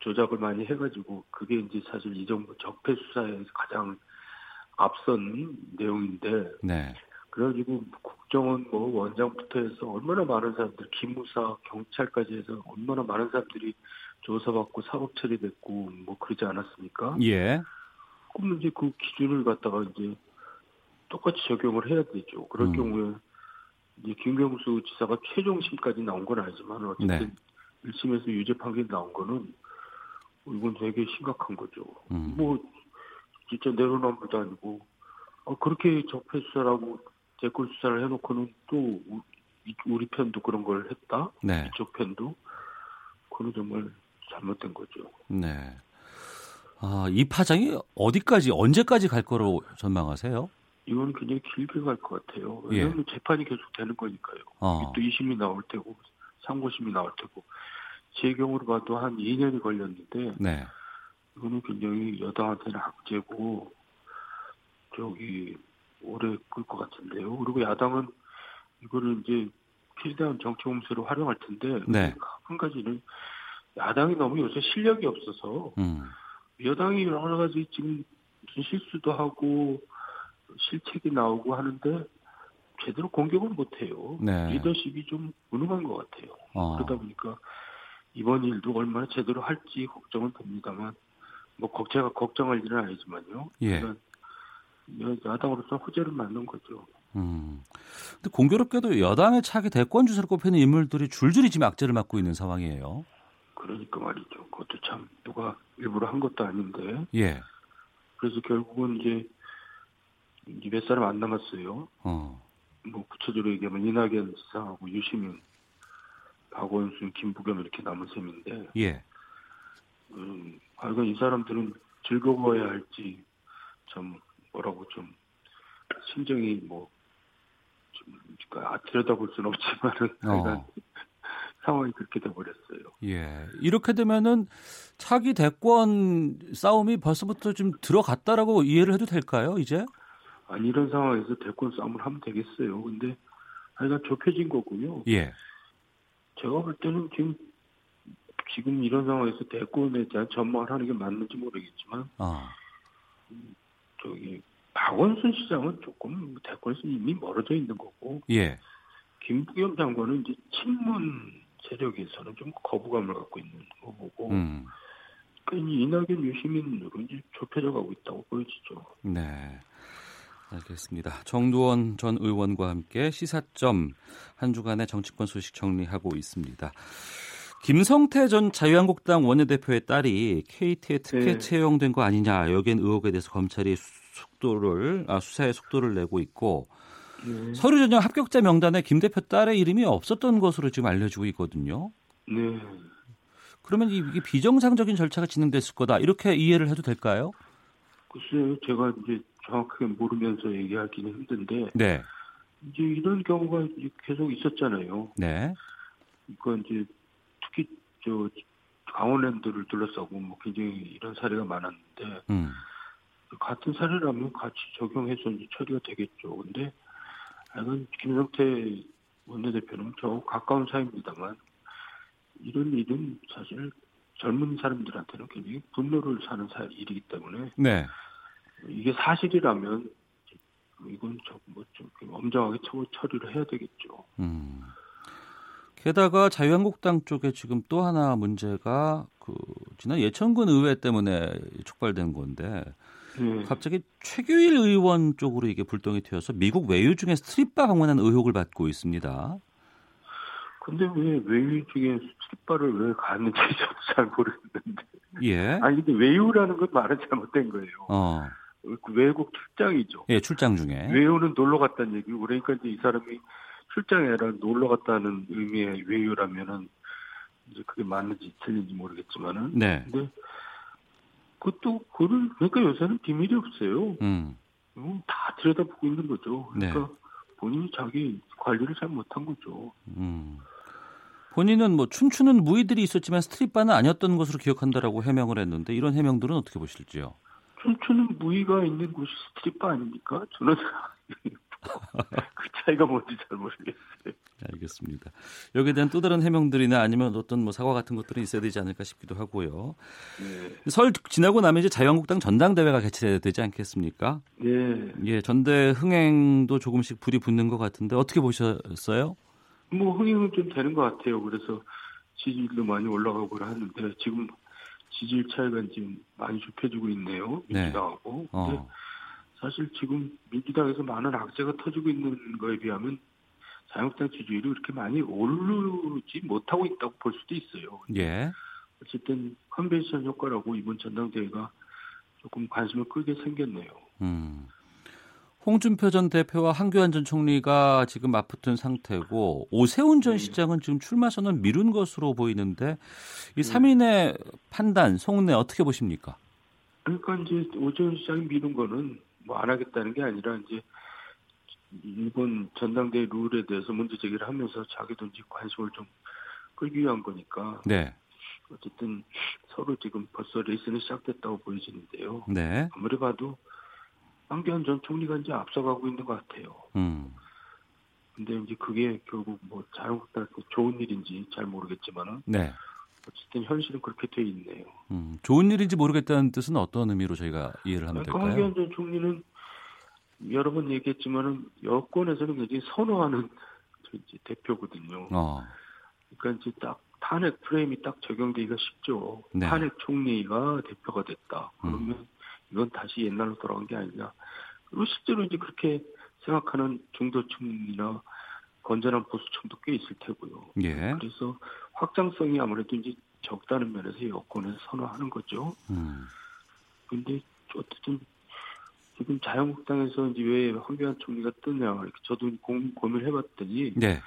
조작을 많이 해가지고 그게 이제 사실 이 정부 적폐 수사에 가장 앞선 내용인데 네. 그래가지고 국정원 뭐 원장부터 해서 얼마나 많은 사람들 기무사 경찰까지 해서 얼마나 많은 사람들이 조사받고 사법 처리됐고 뭐 그러지 않았습니까? 예. 그럼 이제 그 기준을 갖다가 이제 똑같이 적용을 해야 되죠. 그럴 음. 경우에 이제 김경수 지사가 최종심까지 나온 건 아니지만 어쨌든 네. 1심에서 유죄 판결 나온 거는 이건 되게 심각한 거죠. 음. 뭐 진짜 내로남불도 아니고 어, 그렇게 적폐 수사라고 댓글 수사를 해놓고는 또 우리 편도 그런 걸 했다. 네. 이쪽 편도 그건 정말 잘못된 거죠. 네. 아, 이 파장이 어디까지 언제까지 갈 거로 전망하세요? 이건 굉장히 길게 갈 것 같아요. 왜냐하면 예. 재판이 계속 되는 거니까요. 어. 또 2심이 나올 테고 상고심이 나올 테고 제 경우로 봐도 한 2년이 걸렸는데 네. 이거는 굉장히 여당한테는 악재고 저기 오래 끌 것 같은데요. 그리고 야당은 이거를 이제 최대한 정치 공세로 활용할 텐데 네. 한 가지는 야당이 너무 요새 실력이 없어서 음. 여당이 여러 가지 지금 실수도 하고 실책이 나오고 하는데 제대로 공격을 못해요. 네. 리더십이 좀 무능한 것 같아요. 어. 그러다 보니까 이번 일도 얼마나 제대로 할지 걱정은 됩니다만 뭐 걱- 제가 걱정할 일은 아니지만요. 예. 일단 여- 야당으로서 호재를 맞는 거죠. 음. 근데 공교롭게도 여당의 차기 대권 주자로 꼽히는 인물들이 줄줄이 지금 악재를 맡고 있는 상황이에요. 그러니까 말이죠. 그것도 참 누가 일부러 한 것도 아닌데 예. 그래서 결국은 이제 이제 몇 사람 안 남았어요. 어. 뭐 구체적으로 얘기하면 이낙연 지사하고 유시민, 박원순, 김부겸 이렇게 남은 셈인데 예. 음, 과연 이 사람들은 즐거워야 할지 참 뭐라고 좀 심정이 뭐좀 그러니까 들여다볼 수는 없지만은 하여간 어. 상황이 그렇게 돼버렸어요. 예. 이렇게 되면은 차기 대권 싸움이 벌써부터 좀 들어갔다라고 이해를 해도 될까요, 이제? 아니 이런 상황에서 대권 싸움을 하면 되겠어요. 근데 하여간 좁혀진 거고요. 예. 제가 볼 때는 지금 지금 이런 상황에서 대권에 대한 전망을 하는 게 맞는지 모르겠지만 어. 저기 박원순 시장은 조금 대권에서 이미 멀어져 있는 거고 예. 김부겸 장관은 이제 친문 세력에서는 좀 거부감을 갖고 있는 거 보고 음. 이 이낙연 유시민으로 이제 좁혀져 가고 있다고 보여지죠. 네. 알겠습니다. 정두원 전 의원과 함께 시사점 한 주간의 정치권 소식 정리하고 있습니다. 김성태 전 자유한국당 원내대표의 딸이 KT에 특혜 네. 채용된 거 아니냐 여긴 의혹에 대해서 검찰이 속도를 아, 수사에 속도를 내고 있고 네. 서류 전형 합격자 명단에 김 대표 딸의 이름이 없었던 것으로 지금 알려지고 있거든요. 네. 그러면 이- 이게 비정상적인 절차가 진행됐을 거다 이렇게 이해를 해도 될까요? 글쎄요, 제가 이제 정확하게 모르면서 얘기하기는 힘든데 네, 이제 이런 경우가 이제 계속 있었잖아요. 네, 그러니까 이제 특히 저 강원랜드를 둘러싸고 뭐 굉장히 이런 사례가 많았는데 음, 같은 사례라면 같이 적용해서 이제 처리가 되겠죠. 근데 하여간 김성태 원내대표는 저 가까운 사이입니다만 이런 일은 사실 젊은 사람들한테는 굉장히 분노를 사는 사- 일이기 때문에 네, 이게 사실이라면 이건 좀뭐좀 엄정하게 처, 처리를 해야 되겠죠. 음. 게다가 자유한국당 쪽에 지금 또 하나 문제가 그 지난 예천군 의회 때문에 촉발된 건데 네. 갑자기 최교일 의원 쪽으로 이게 불똥이 튀어서 미국 외유 중에 스트립바 방문한 의혹을 받고 있습니다. 근데 왜 외유 중에 스트립바를 왜 갔는지 저도 잘 모르겠는데. 예. 아니 근데 외유라는 건 말은 잘못된 거예요. 어. 그 외국 출장이죠. 예, 출장 중에. 외유는 놀러 갔다는 얘기고 그러니까 이제 이 사람이 출장이 아니라 놀러 갔다는 의미의 외유라면은 이제 그게 맞는지 틀린지 모르겠지만은 네. 근데 그것도 그를 그러니까 요새는 비밀이 없어요. 음. 음, 다 들여다보고 있는 거죠. 그러니까 네. 본인이 자기 관리를 잘 못한 거죠. 음. 본인은 뭐 춤추는 무의들이 있었지만 스트립바는 아니었던 것으로 기억한다라고 해명을 했는데 이런 해명들은 어떻게 보실지요? 춤추는 무의가 있는 곳이 스트립바 아닙니까? 저는 그 차이가 뭔지 잘 모르겠어요. 알겠습니다. 여기에 대한 또 다른 해명들이나 아니면 어떤 뭐 사과 같은 것들은 있어야 되지 않을까 싶기도 하고요. 네. 설 지나고 나면 이제 자유한국당 전당대회가 개최돼야 되지 않겠습니까? 예. 예, 전대 흥행도 조금씩 불이 붙는 것 같은데 어떻게 보셨어요? 뭐 흥행은 좀 되는 것 같아요. 그래서 지지율도 많이 올라가고 하는데 지금 지지율 차이가 지금 많이 좁혀지고 있네요. 네. 민주당하고. 근데 어, 사실 지금 민주당에서 많은 악재가 터지고 있는 거에 비하면 자유한국당 지지율이 그렇게 많이 오르지 못하고 있다고 볼 수도 있어요. 예, 어쨌든 컨벤션 효과라고 이번 전당대회가 조금 관심을 끌게 생겼네요. 음. 홍준표 전 대표와 한교안 전 총리가 지금 맞붙은 상태고 오세훈 전 네. 시장은 지금 출마 선언 미룬 것으로 보이는데 이 3인의 판단, 속내 어떻게 보십니까? 그러니까 이제 오전 시장이 미룬 거는 뭐 안 하겠다는 게 아니라 이제 이번 전당대회 룰에 대해서 문제 제기를 하면서 자기도 이제 관심을 좀 끌기 위한 거니까 네, 어쨌든 서로 지금 벌써 레이스는 시작됐다고 보여지는데요. 네, 아무리 봐도 황교안 전 총리가 이제 앞서가고 있는 것 같아요. 음. 근데 이제 그게 결국 뭐 자유한국당 좋은 일인지 잘 모르겠지만은 네. 어쨌든 현실은 그렇게 돼 있네요. 음, 좋은 일인지 모르겠다는 뜻은 어떤 의미로 저희가 이해를 하면 될까요? 황교안 전 총리는 여러 번 얘기했지만은 여권에서는 굉장히 선호하는 이제 대표거든요. 어. 그러니까 이제 딱 탄핵 프레임이 딱 적용되기가 쉽죠. 네. 탄핵 총리가 대표가 됐다. 그러면 음. 이건 다시 옛날로 돌아간 게 아니냐. 그리고 실제로 이제 그렇게 생각하는 중도층이나 건전한 보수층도 꽤 있을 테고요. 예. 그래서 확장성이 아무래도 이제 적다는 면에서 여권을 선호하는 거죠. 음. 근데 어쨌든 지금 자유한국당에서 이제 왜 황교안 총리가 뜨냐 이렇게 저도 고, 고민을 해봤더니 네.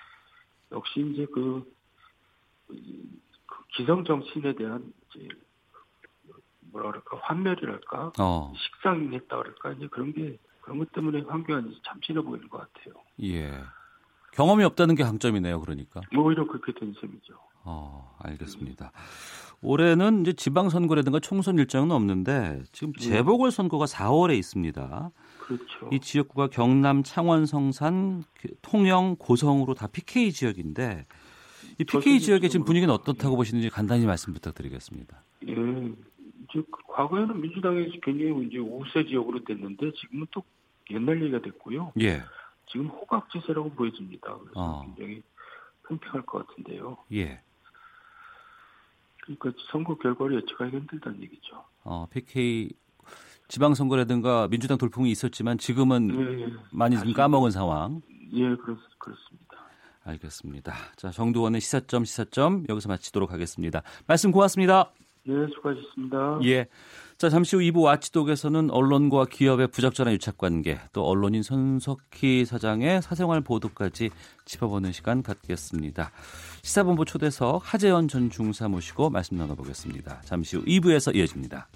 역시 이제 그, 그 기성 정치인에 대한 이제 뭐라 그럴까 환멸이랄까 어. 식상했다 그럴까 이제 그런 게 그런 것 때문에 황교안이 참신해 보이는 것 같아요. 예. 경험이 없다는 게 강점이네요, 그러니까. 뭐 오히려 그렇게 된 셈이죠. 어, 알겠습니다. 올해는 이제 지방선거라든가 총선 일정은 없는데 지금 네. 재보궐 선거가 4월에 있습니다. 그렇죠. 이 지역구가 경남 창원 성산 통영 고성으로 다 PK 지역인데 이 PK 지역의 지금 분위기는 어떻다고 보시는지 간단히 말씀 부탁드리겠습니다. 예. 이제 과거에는 민주당에서 굉장히 이제 우세 지역으로 됐는데 지금은 또 옛날 얘기가 됐고요. 예. 지금 호각지세라고 보여집니다. 그래서 어. 굉장히 팽팽할 것 같은데요. 예. 그러니까 선거 결과를 예측하기 힘들다는 얘기죠. 어, PK 지방선거라든가 민주당 돌풍이 있었지만 지금은 예, 예. 많이 좀 까먹은 상황. 예, 그렇, 그렇습니다. 알겠습니다. 자, 정두원의 시사점 시사점 여기서 마치도록 하겠습니다. 말씀 고맙습니다. 네, 수고하셨습니다. 예. 자, 잠시 후 2부 와치독에서는 언론과 기업의 부적절한 유착관계, 또 언론인 손석희 사장의 사생활 보도까지 짚어보는 시간 갖겠습니다. 시사본부 초대석 하재현 전 중사 모시고 말씀 나눠보겠습니다. 잠시 후 2부에서 이어집니다.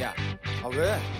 야, 아 왜?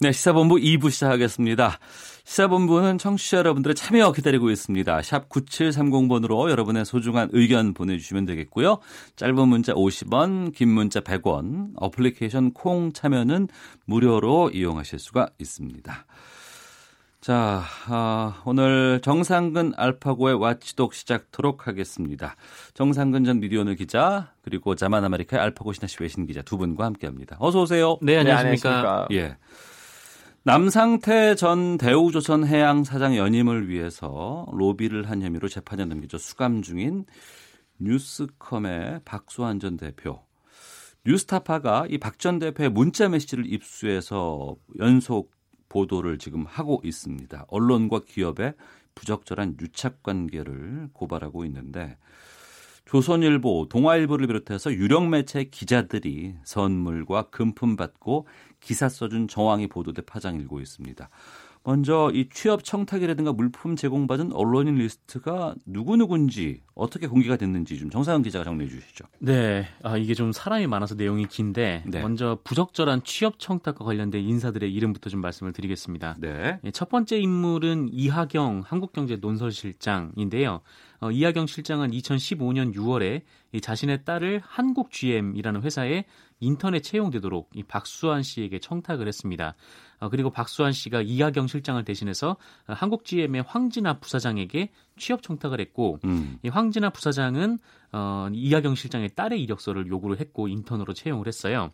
네 시사본부 2부 시작하겠습니다 시사본부는 청취자 여러분들의 참여 기다리고 있습니다. 샵 9730번으로 여러분의 소중한 의견 보내주시면 되겠고요. 짧은 문자 50원, 긴 문자 100원, 어플리케이션 콩 참여는 무료로 이용하실 수가 있습니다. 자, 아, 오늘 정상근 알파고의 watchdog 시작토록 하겠습니다. 정상근 전 미디어오늘 기자 그리고 자만 아메리카의 알파고 시나씨 외신 기자 두 분과 함께합니다. 어서 오세요. 네, 안녕하십니까. 네, 예. 남상태 전 대우조선 해양 사장 연임을 위해서 로비를 한 혐의로 재판에 넘겨져 수감 중인 뉴스컴의 박수환 전 대표. 뉴스타파가 이 박 전 대표의 문자 메시지를 입수해서 연속 보도를 지금 하고 있습니다. 언론과 기업의 부적절한 유착 관계를 고발하고 있는데 조선일보, 동아일보를 비롯해서 유력 매체 기자들이 선물과 금품 받고 기사 써준 정황이 보도돼 파장 일고 있습니다. 먼저 이 취업 청탁이라든가 물품 제공받은 언론인 리스트가 누구누군지 어떻게 공개가 됐는지 좀 정상훈 기자가 정리해 주시죠. 네. 아, 이게 좀 사람이 많아서 내용이 긴데 네. 먼저 부적절한 취업 청탁과 관련된 인사들의 이름부터 좀 말씀을 드리겠습니다. 네. 예, 첫 번째 인물은 이하경 한국경제 논설실장인데요. 어, 이하경 실장은 2015년 6월에 이 자신의 딸을 한국 GM이라는 회사에 인턴에 채용되도록 이 박수환 씨에게 청탁을 했습니다. 어, 그리고 박수환 씨가 이하경 실장을 대신해서 어, 한국 GM의 황진아 부사장에게 취업 청탁을 했고 음. 이 황진아 부사장은 어, 이하경 실장의 딸의 이력서를 요구를 했고 인턴으로 채용을 했어요.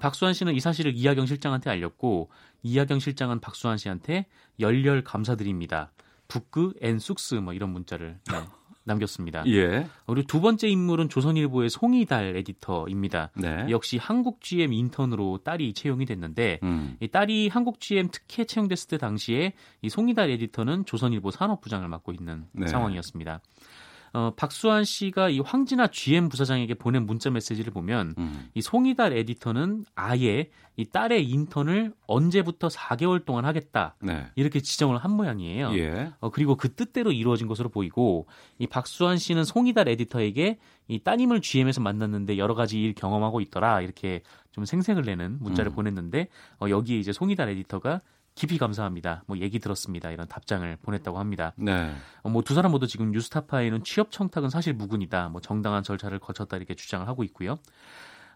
박수환 씨는 이 사실을 이하경 실장한테 알렸고 이하경 실장은 박수환 씨한테 열렬 감사드립니다. 부끄 and 쑥스 뭐 이런 문자를 네, 남겼습니다. 예. 그리고 두 번째 인물은 조선일보의 송의달 에디터입니다. 네. 역시 한국 GM 인턴으로 딸이 채용이 됐는데 음. 이 딸이 한국 GM 특혜 채용됐을 때 당시에 이 송이달 에디터는 조선일보 산업부장을 맡고 있는 네. 상황이었습니다. 어, 박수환 씨가 이 황진아 GM 부사장에게 보낸 문자 메시지를 보면 음. 이 송이달 에디터는 아예 이 딸의 인턴을 언제부터 4개월 동안 하겠다 네. 이렇게 지정을 한 모양이에요. 예. 어, 그리고 그 뜻대로 이루어진 것으로 보이고 이 박수환 씨는 송이달 에디터에게 이 따님을 GM에서 만났는데 여러 가지 일 경험하고 있더라 이렇게 좀 생색을 내는 문자를 음. 보냈는데 어, 여기에 이제 송이달 에디터가 깊이 감사합니다. 뭐 얘기 들었습니다. 이런 답장을 보냈다고 합니다. 네. 어, 뭐두 사람 모두 지금 뉴스타파에는 취업 청탁은 사실 무근이다. 뭐 정당한 절차를 거쳤다 이렇게 주장을 하고 있고요.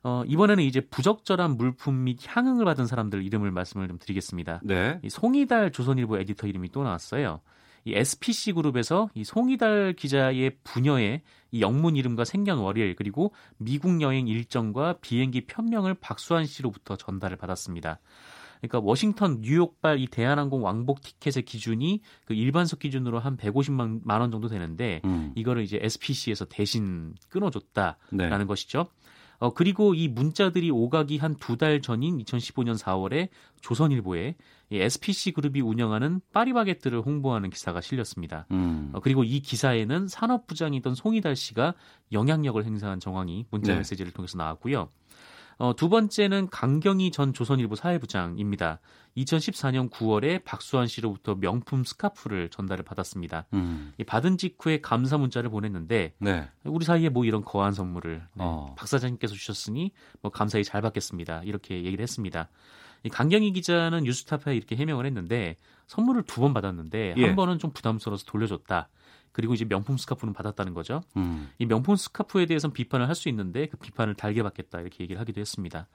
어, 이번에는 이제 부적절한 물품 및 향응을 받은 사람들 이름을 말씀을 좀 드리겠습니다. 네. 이 송이달 조선일보 에디터 이름이 또 나왔어요. 이 SPC 그룹에서 이 송이달 기자의 부녀의 이 영문 이름과 생년월일 그리고 미국 여행 일정과 비행기 편명을 박수환 씨로부터 전달을 받았습니다. 그러니까 워싱턴, 뉴욕발 이 대한항공 왕복 티켓의 기준이 그 일반석 기준으로 한 150만 원 정도 되는데 음. 이거를 이제 SPC에서 대신 끊어줬다라는 네. 것이죠. 어, 그리고 이 문자들이 오가기 한 두 달 전인 2015년 4월에 조선일보에 이 SPC 그룹이 운영하는 파리바게뜨를 홍보하는 기사가 실렸습니다. 음. 어, 그리고 이 기사에는 산업부장이던 송이달 씨가 영향력을 행사한 정황이 문자 네. 메시지를 통해서 나왔고요. 어, 두 번째는 강경희 전 조선일보 사회부장입니다. 2014년 9월에 박수환 씨로부터 명품 스카프를 전달을 받았습니다. 음. 받은 직후에 감사 문자를 보냈는데 네. 우리 사이에 뭐 이런 거한 선물을 네, 어. 박 사장님께서 주셨으니 뭐 감사히 잘 받겠습니다. 이렇게 얘기를 했습니다. 이 강경희 기자는 뉴스타파에 이렇게 해명을 했는데 선물을 두 번 받았는데 예. 한 번은 좀 부담스러워서 돌려줬다. 그리고 이제 명품 스카프는 받았다는 거죠. 음. 이 명품 스카프에 대해서는 비판을 할 수 있는데 그 비판을 달게 받겠다 이렇게 얘기를 하기도 했습니다.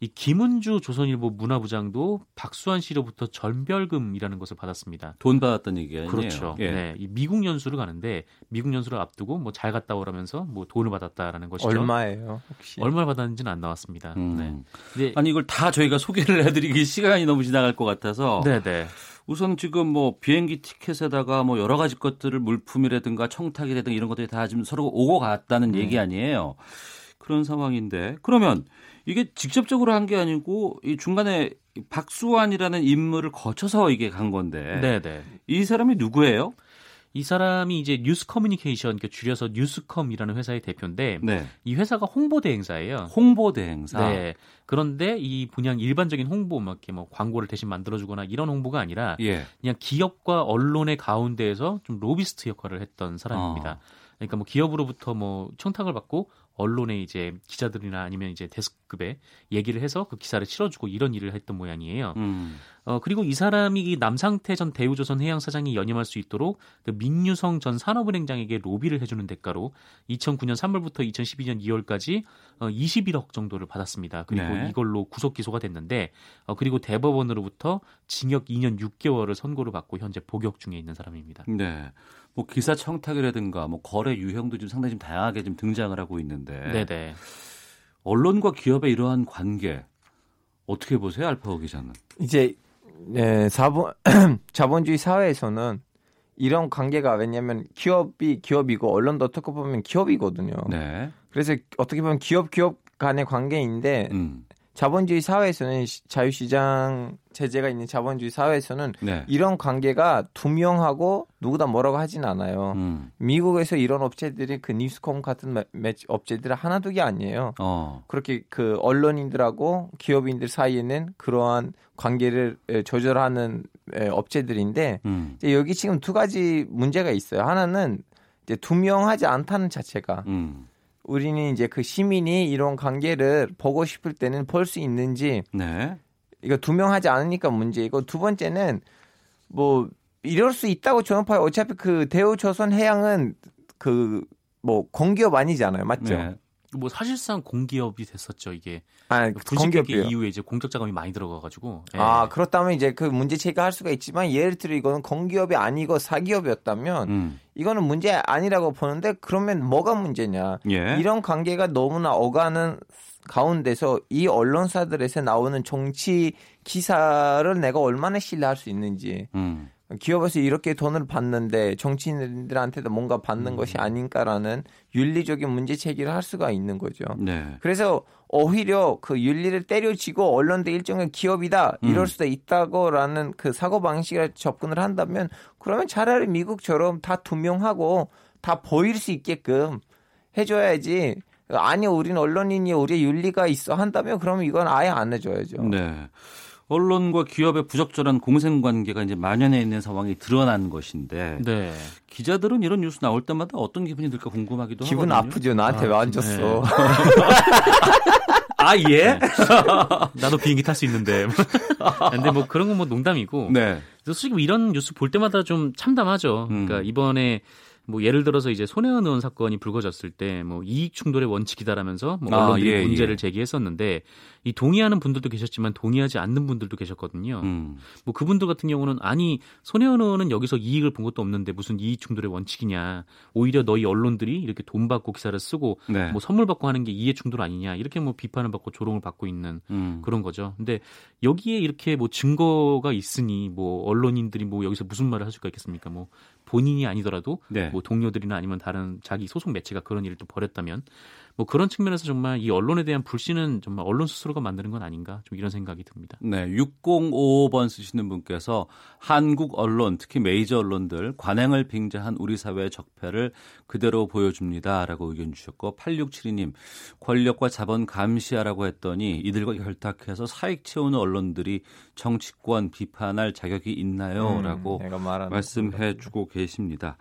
이 김은주 조선일보 문화부장도 박수환 씨로부터 전별금이라는 것을 받았습니다. 돈 받았던 얘기 아니에요? 그렇죠. 예. 네, 이 미국 연수를 가는데 미국 연수를 앞두고 뭐 잘 갔다 오라면서 뭐 돈을 받았다라는 것이죠. 얼마예요? 혹시? 얼마 받았는지는 안 나왔습니다. 음. 네. 근데 아니 이걸 다 저희가 소개를 해드리기 시간이 너무 지나갈 것 같아서. 네 네. 네. 우선 지금 뭐 비행기 티켓에다가 뭐 여러 가지 것들을 물품이라든가 청탁이라든가 이런 것들이 다 지금 서로 오고 갔다는 네. 얘기 아니에요. 그런 상황인데 그러면 이게 직접적으로 한 게 아니고 이 중간에 박수환이라는 인물을 거쳐서 이게 간 건데. 네네. 네. 이 사람이 누구예요? 이 사람이 이제 뉴스 커뮤니케이션 그 줄여서 뉴스컴이라는 회사의 대표인데 네. 이 회사가 홍보 대행사예요. 홍보 대행사. 네. 그런데 이 그냥 일반적인 홍보 막 이렇게 뭐 광고를 대신 만들어주거나 이런 홍보가 아니라 예. 그냥 기업과 언론의 가운데에서 좀 로비스트 역할을 했던 사람입니다. 어. 그러니까 뭐 기업으로부터 뭐 청탁을 받고 언론에 이제 기자들이나 아니면 이제 데스크급에 얘기를 해서 그 기사를 실어주고 이런 일을 했던 모양이에요. 음. 어, 그리고 이 사람이 이 남상태 전 대우조선 해양 사장이 연임할 수 있도록 그 민유성 전 산업은행장에게 로비를 해주는 대가로 2009년 3월부터 2012년 2월까지 어, 21억 정도를 받았습니다. 그리고 네. 이걸로 구속 기소가 됐는데 어, 그리고 대법원으로부터 징역 2년 6개월을 선고를 받고 현재 복역 중에 있는 사람입니다. 네. 뭐 기사 청탁이라든가 뭐 거래 유형도 좀 상당히 좀 다양하게 좀 등장을 하고 있는데 네네. 언론과 기업의 이러한 관계 어떻게 보세요, 알파고 기자는? 이제 네, 자본 자본주의 사회에서는 이런 관계가 왜냐하면 기업이 기업이고 언론도 어떻게 보면 기업이거든요. 네. 그래서 어떻게 보면 기업 기업 간의 관계인데 음. 자본주의 사회에서는 자유시장 제재가 있는 자본주의 사회에서는 네. 이런 관계가 투명하고 누구다 뭐라고 하진 않아요. 음. 미국에서 이런 업체들이 그 뉴스콤 같은 매치 업체들 하나도 게 아니에요. 어. 그렇게 그 언론인들하고 기업인들 사이에는 그러한 관계를 조절하는 업체들인데 음. 여기 지금 두 가지 문제가 있어요. 하나는 이제 투명하지 않다는 자체가 음. 우리는 이제 그 시민이 이런 관계를 보고 싶을 때는 볼 수 있는지 네. 이거 투명하지 않으니까 문제이고 두 번째는 뭐 이럴 수 있다고 저는 봐요. 어차피 그 대우조선 해양은 그 뭐 공기업 아니잖아요, 맞죠? 네. 뭐 사실상 공기업이 됐었죠 이게. 아, 분식회계 이후에 이제 공적 자금이 많이 들어가가지고. 예. 아 그렇다면 이제 그 문제 제기할 수가 있지만 예를 들어 이거는 공기업이 아니고 사기업이었다면 음. 이거는 문제 아니라고 보는데 그러면 뭐가 문제냐? 예. 이런 관계가 너무나 어가는 가운데서 이 언론사들에서 나오는 정치 기사를 내가 얼마나 신뢰할 수 있는지. 음. 기업에서 이렇게 돈을 받는데 정치인들한테도 뭔가 받는 음. 것이 아닌가라는 윤리적인 문제 제기를 할 수가 있는 거죠. 네. 그래서 오히려 그 윤리를 때려치고 언론도 일종의 기업이다 이럴 음. 수도 있다고라는 그 사고 방식을 접근을 한다면 그러면 차라리 미국처럼 다 투명하고 다 보일 수 있게끔 해줘야지. 아니 우리는 언론인이 우리의 윤리가 있어 한다면 그러면 이건 아예 안 해줘야죠. 네. 언론과 기업의 부적절한 공생 관계가 이제 만연해 있는 상황이 드러난 것인데 네. 기자들은 이런 뉴스 나올 때마다 어떤 기분이 들까 궁금하기도 기분 하거든요. 아프죠. 나한테 아, 왜안 줬어? 네. 아 예? 네. 나도 비행기 탈 수 있는데. 근데 뭐 그런 건 뭐 농담이고. 네. 솔직히 뭐 이런 뉴스 볼 때마다 좀 참담하죠. 음. 그러니까 이번에 뭐 예를 들어서 이제 손혜원 의원 사건이 불거졌을 때 뭐 이익 충돌의 원칙이다라면서 뭐 아, 언론들이 아, 예, 문제를 예. 제기했었는데 이 동의하는 분들도 계셨지만 동의하지 않는 분들도 계셨거든요. 음. 뭐 그분들 같은 경우는 아니 손혜원 의원은 여기서 이익을 본 것도 없는데 무슨 이익 충돌의 원칙이냐. 오히려 너희 언론들이 이렇게 돈 받고 기사를 쓰고 네. 뭐 선물 받고 하는 게 이해 충돌 아니냐. 이렇게 뭐 비판을 받고 조롱을 받고 있는 음. 그런 거죠. 근데 여기에 이렇게 뭐 증거가 있으니 뭐 언론인들이 뭐 여기서 무슨 말을 할 수가 있겠습니까? 뭐 본인이 아니더라도 네. 뭐 동료들이나 아니면 다른 자기 소속 매체가 그런 일을 또 벌였다면 뭐 그런 측면에서 정말 이 언론에 대한 불신은 정말 언론 스스로가 만드는 건 아닌가 좀 이런 생각이 듭니다. 네, 6055번 쓰시는 분께서 한국 언론 특히 메이저 언론들 관행을 빙자한 우리 사회의 적폐를 그대로 보여줍니다라고 의견 주셨고 8672님 권력과 자본 감시하라고 했더니 이들과 결탁해서 사익 채우는 언론들이 정치권 비판할 자격이 있나요?라고 음, 말씀해 주고 계십니다.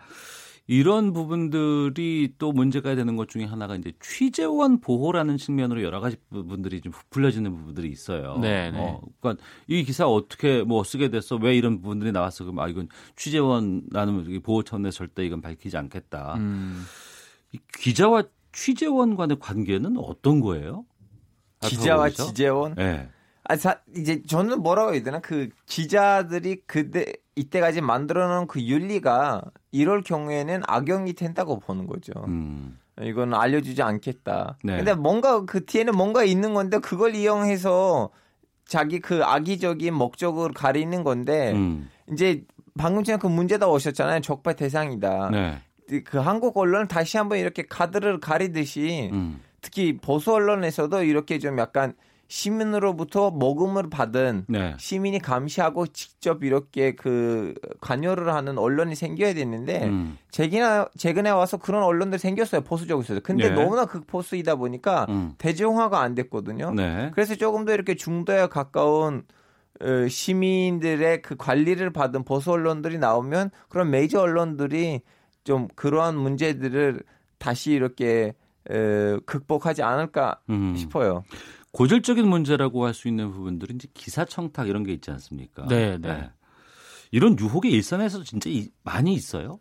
이런 부분들이 또 문제가 되는 것 중에 하나가 이제 취재원 보호라는 측면으로 여러 가지 부분들이 좀 부풀려지는 부분들이 있어요. 네. 네. 어, 그러니까 이 기사 어떻게 뭐 쓰게 됐어? 왜 이런 부분들이 나왔어? 그럼 아 이건 취재원 나는 보호 차원에서 절대 이건 밝히지 않겠다. 음. 이 기자와 취재원 간의 관계는 어떤 거예요? 기자와 취재원? 네. 아, 자, 이제 저는 뭐라고 해야 되나 그 기자들이 그때 이때까지 만들어놓은 그 윤리가 이럴 경우에는 악용이 된다고 보는 거죠. 음. 이건 알려주지 않겠다. 네. 근데 뭔가 그 뒤에는 뭔가 있는 건데 그걸 이용해서 자기 그 악의적인 목적을 가리는 건데 음. 이제 방금 전에 그 문제다 오셨잖아요. 적발 대상이다. 네. 그 한국 언론 다시 한번 이렇게 카드를 가리듯이 음. 특히 보수 언론에서도 이렇게 좀 약간 시민으로부터 모금을 받은 네. 시민이 감시하고 직접 이렇게 그 관여를 하는 언론이 생겨야 되는데 음. 최근에 최근에 와서 그런 언론들 생겼어요 보수적으로 근데 네. 너무나 극보수이다 보니까 음. 대중화가 안 됐거든요. 네. 그래서 조금 더 이렇게 중도에 가까운 어, 시민들의 그 관리를 받은 보수 언론들이 나오면 그런 메이저 언론들이 좀 그러한 문제들을 다시 이렇게 에, 극복하지 않을까 음. 싶어요. 고질적인 문제라고 할 수 있는 부분들은 이제 기사 청탁 이런 게 있지 않습니까? 네, 네. 네. 이런 유혹이 일선에서 진짜 많이 있어요?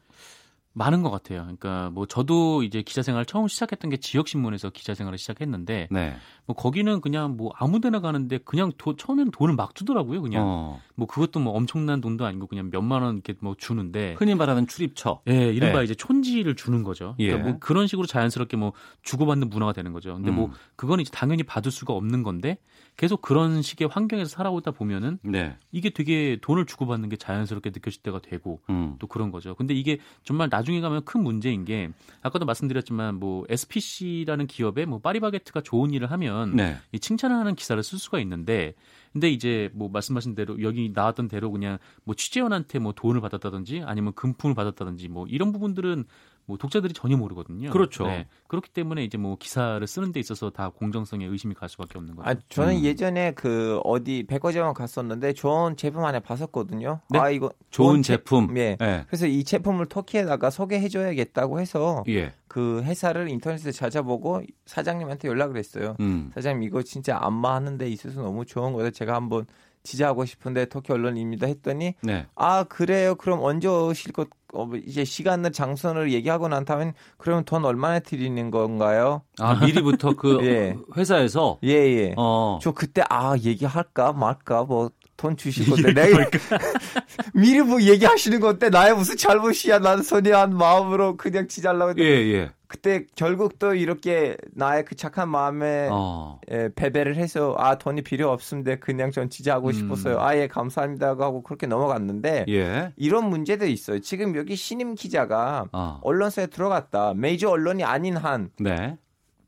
많은 것 같아요. 그러니까 뭐 저도 이제 기자 생활 처음 시작했던 게 지역 신문에서 기자 생활을 시작했는데 네. 뭐 거기는 그냥 뭐 아무데나 가는데 그냥 도, 처음에는 돈을 막 주더라고요. 그냥 어. 뭐 그것도 뭐 엄청난 돈도 아니고 그냥 몇만 원 이렇게 뭐 주는데 흔히 말하는 출입처. 예, 이른바 네. 이제 촌지를 주는 거죠. 그러니까 예. 뭐 그런 식으로 자연스럽게 뭐 주고받는 문화가 되는 거죠. 근데 뭐 음. 뭐 그거는 이제 당연히 받을 수가 없는 건데 계속 그런 식의 환경에서 살아오다 보면은 네. 이게 되게 돈을 주고받는 게 자연스럽게 느껴질 때가 되고 음. 또 그런 거죠. 근데 이게 정말 나 중에 가면 큰 문제인 게 아까도 말씀드렸지만 뭐 SPC라는 기업에 뭐 파리바게트가 좋은 일을 하면 네. 이 칭찬을 하는 기사를 쓸 수가 있는데 근데 이제 뭐 말씀하신 대로 여기 나왔던 대로 그냥 뭐 취재원한테 뭐 돈을 받았다든지 아니면 금품을 받았다든지 뭐 이런 부분들은 뭐 독자들이 전혀 모르거든요. 그렇죠. 네. 그렇기 때문에 이제 뭐 기사를 쓰는 데 있어서 다 공정성에 의심이 갈 수밖에 없는 거죠. 아, 저는 음. 예전에 그 어디 백화점 갔었는데 좋은 제품 하나 봤었거든요. 네? 아 이거 좋은, 제품. 예. 네. 그래서 이 제품을 터키에다가 소개해줘야겠다고 해서 예. 그 회사를 인터넷에 찾아보고 사장님한테 연락을 했어요. 음. 사장님 이거 진짜 안마 하는 데 있어서 너무 좋은 거예요. 제가 한번 지지하고 싶은데 터키 언론입니다 했더니 네. 아 그래요 그럼 언제 오실 것 어, 이제 시간을 장선을 얘기하고 난 다음에 그러면 돈 얼마나 드리는 건가요? 아 미리부터 그 예. 회사에서 예예. 예. 어. 저 그때 아 얘기할까 말까 뭐 돈 주실 건데 내가 미리 뭐 얘기하시는 건데 나의 무슨 잘못이야 나는 선의한 마음으로 그냥 지잘라고 예 예. 그때 결국 또 이렇게 나의 그 착한 마음에 어. 예, 배배를 해서 아 돈이 필요 없습니다. 그냥 전 지지하고 음. 싶었어요. 아예 감사합니다 하고 그렇게 넘어갔는데 예. 이런 문제도 있어요. 지금 여기 신임 기자가 어. 언론사에 들어갔다. 메이저 언론이 아닌 한 네.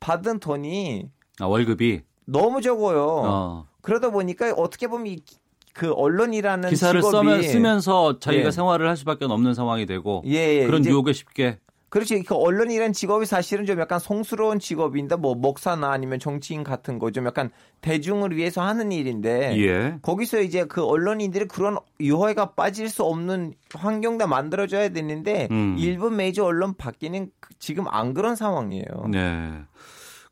받은 돈이 아, 월급이 너무 적어요. 어. 그러다 보니까 어떻게 보면 이, 그 언론이라는 기사를 쓰면, 쓰면 서 자기가 예. 생활을 할 수밖에 없는 상황이 되고 예, 예. 그런 유혹에 쉽게 그렇지. 그 언론이라는 직업이 사실은 좀 약간 송스러운 직업인데 뭐 목사나 아니면 정치인 같은 거 좀 약간 대중을 위해서 하는 일인데 예. 거기서 이제 그 언론인들이 그런 유허가 빠질 수 없는 환경도 만들어줘야 되는데 음. 일부 메이저 언론 밖에는 지금 안 그런 상황이에요. 네.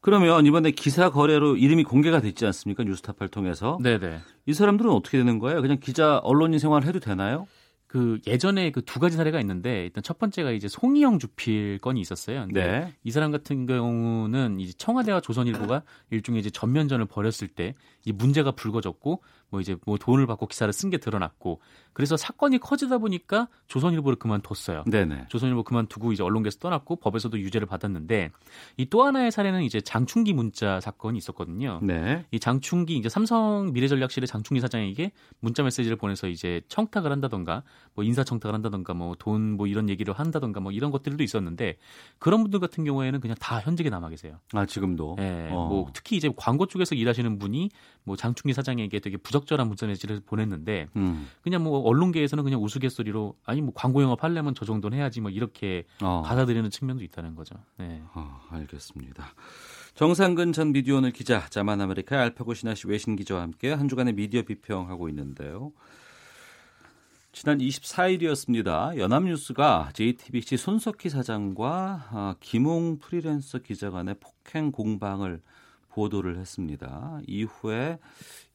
그러면 이번에 기사 거래로 이름이 공개가 됐지 않습니까? 뉴스타파를 통해서. 네네. 이 사람들은 어떻게 되는 거예요? 그냥 기자 언론인 생활 해도 되나요? 그 예전에 그 두 가지 사례가 있는데 일단 첫 번째가 이제 송희영 주필 건이 있었어요. 네. 이 사람 같은 경우는 이제 청와대와 조선일보가 일종의 이제 전면전을 벌였을 때 이 문제가 불거졌고 뭐 이제 뭐 돈을 받고 기사를 쓴 게 드러났고 그래서 사건이 커지다 보니까 조선일보를 그만뒀어요. 네네. 조선일보 그만두고 이제 언론계에서 떠났고 법에서도 유죄를 받았는데 이 또 하나의 사례는 이제 장충기 문자 사건이 있었거든요. 네. 이 장충기 이제 삼성 미래전략실의 장충기 사장에게 문자 메시지를 보내서 이제 청탁을 한다던가 뭐 인사 청탁을 한다던가 뭐 돈뭐 뭐 이런 얘기를 한다던가 뭐 이런 것들도 있었는데 그런 분들 같은 경우에는 그냥 다 현직에 남아 계세요. 아 지금도. 네. 어. 뭐 특히 이제 광고 쪽에서 일하시는 분이 뭐 장충기 사장에게 되게 부적 절한 문자 메시지를 보냈는데 음. 그냥 뭐 언론계에서는 그냥 우스갯소리로 아니 뭐 광고 영업 하려면 저 정도는 해야지 뭐 이렇게 어. 받아들이는 측면도 있다는 거죠. 네. 어, 알겠습니다. 정상근 전 미디어오늘 기자, 자만 아메리카 알파고 시나씨 외신 기자와 함께 한 주간의 미디어 비평하고 있는데요. 지난 24일이었습니다. 연합뉴스가 JTBC 손석희 사장과 아, 김웅 프리랜서 기자 간의 폭행 공방을 보도를 했습니다. 이후에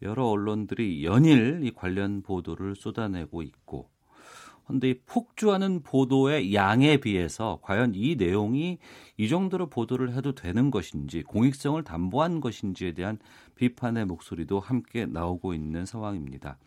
여러 언론들이 연일 이 관련 보도를 쏟아내고 있고 그런데 이 폭주하는 보도의 양에 비해서 과연 이 내용이 이 정도로 보도를 해도 되는 것인지 공익성을 담보한 것인지에 대한 비판의 목소리도 함께 나오고 있는 상황입니다.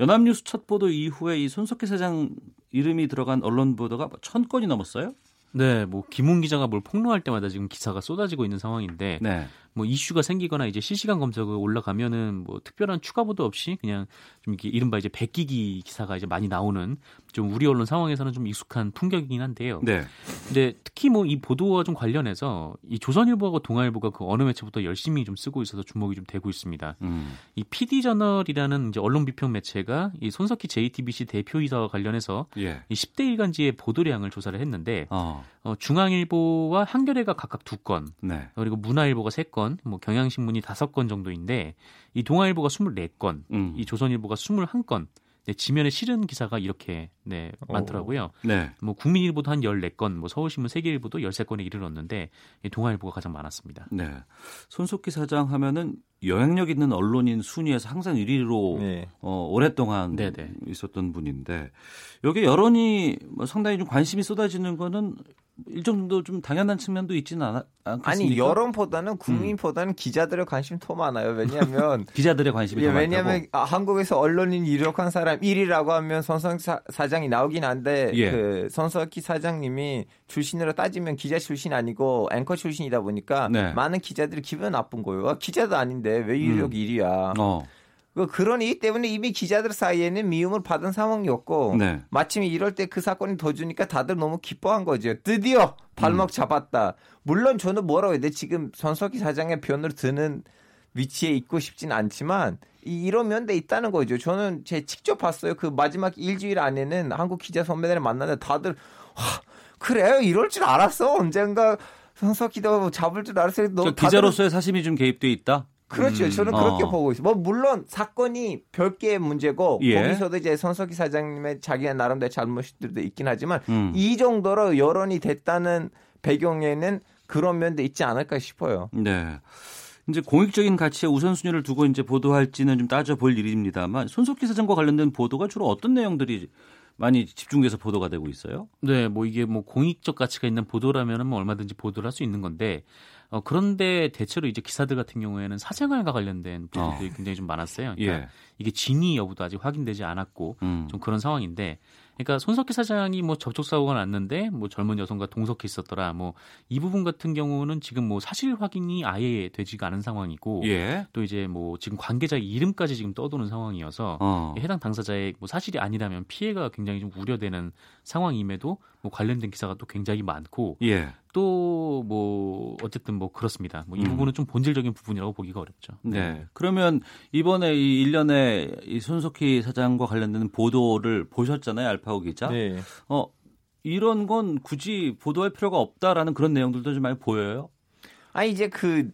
연합뉴스 첫 보도 이후에 이 손석희 사장 이름이 들어간 언론 보도가 천 건이 넘었어요? 네, 뭐 김웅 기자가 뭘 폭로할 때마다 지금 기사가 쏟아지고 있는 상황인데 네. 뭐 이슈가 생기거나 이제 실시간 검색어 올라가면은 뭐 특별한 추가 보도 없이 그냥 좀 이렇게 이른바 이제 베끼기 기사가 이제 많이 나오는 좀 우리 언론 상황에서는 좀 익숙한 풍경이긴 한데요. 네. 근데 특히 뭐 이 보도와 좀 관련해서 이 조선일보하고 동아일보가 그 어느 매체부터 열심히 좀 쓰고 있어서 주목이 좀 되고 있습니다. 음. 이 PD 저널이라는 이제 언론 비평 매체가 이 손석희 JTBC 대표이사와 관련해서 예. 이 10대 일간지의 보도량을 조사를 했는데 어. 어, 중앙일보와 한겨레가 각각 두 건, 네. 그리고 문화일보가 세 건, 뭐 경향신문이 다섯 건 정도인데 이 동아일보가 24건, 음. 이 조선일보가 21건, 네, 지면에 실은 기사가 이렇게 네, 많더라고요. 어, 네. 뭐 국민일보도 한 14건, 뭐 서울신문 세계일보도 13건에 이르렀는데 동아일보가 가장 많았습니다. 네. 손석희 사장 하면은 영향력 있는 언론인 순위에서 항상 1위로 네. 어, 오랫동안 네네. 있었던 분인데 여기 여론이 뭐 상당히 좀 관심이 쏟아지는 거는 일정 정도 좀 당연한 측면도 있지는 않, 않겠습니까? 아니 여론보다는 국민보다는 음. 기자들의 관심 더 많아요. 왜냐하면 기자들의 관심이 예, 더 왜냐하면 아, 한국에서 언론인 유력한 사람 1위라고 하면 손석희 사장이 나오긴 한데 예. 그 손석희 사장님이 출신으로 따지면 기자 출신 아니고 앵커 출신이다 보니까 네. 많은 기자들이 기분 나쁜 거예요. 아, 기자도 아닌데 왜 유력 음. 1위야? 어. 그 그런 이기 때문에 이미 기자들 사이에는 미움을 받은 상황이었고 네. 마침 이럴 때 그 사건이 더 주니까 다들 너무 기뻐한 거죠. 드디어 발목 음. 잡았다. 물론 저는 뭐라고 해야 돼? 지금 손석희 사장의 변을 드는 위치에 있고 싶진 않지만 이런 면도 있다는 거죠. 저는 제 직접 봤어요. 그 마지막 일주일 안에는 한국 기자 선배들을 만나는데 다들 와, 그래요? 이럴 줄 알았어. 언젠가 손석희도 잡을 줄 알았어요. 너 기자로서의 사심이 좀 개입돼 있다. 그렇죠. 음. 저는 그렇게 어. 보고 있어요. 뭐 물론 사건이 별개의 문제고 예. 거기서도 이제 손석희 사장님의 자기의 나름대로 잘못들도 있긴 하지만 음. 이 정도로 여론이 됐다는 배경에는 그런 면도 있지 않을까 싶어요. 네. 이제 공익적인 가치에 우선순위를 두고 이제 보도할지는 좀 따져볼 일입니다만 손석희 사장과 관련된 보도가 주로 어떤 내용들이 많이 집중돼서 보도가 되고 있어요? 네, 뭐 이게 뭐 공익적 가치가 있는 보도라면은 뭐 얼마든지 보도를 할 수 있는 건데 어, 그런데 대체로 이제 기사들 같은 경우에는 사생활과 관련된 보도들이 어. 굉장히 좀 많았어요. 그러니까 예. 이게 진위 여부도 아직 확인되지 않았고 음. 좀 그런 상황인데 그러니까 손석희 사장이 뭐 접촉 사고가 났는데 뭐 젊은 여성과 동석해 있었더라. 뭐 이 부분 같은 경우는 지금 뭐 사실 확인이 아예 되지가 않은 상황이고 예. 또 이제 뭐 지금 관계자 이름까지 지금 떠도는 상황이어서 어. 해당 당사자의 뭐 사실이 아니라면 피해가 굉장히 좀 우려되는 상황임에도 뭐 관련된 기사가 또 굉장히 많고 예. 또 뭐 어쨌든 뭐 그렇습니다. 뭐이 음. 부분은 좀 본질적인 부분이라고 보기가 어렵죠. 네. 그러면 이번에 이 일련의 이 손석희 사장과 관련된 보도를 보셨잖아요, 알파고 기자. 네. 어 이런 건 굳이 보도할 필요가 없다라는 그런 내용들도 좀 많이 보여요. 아 이제 그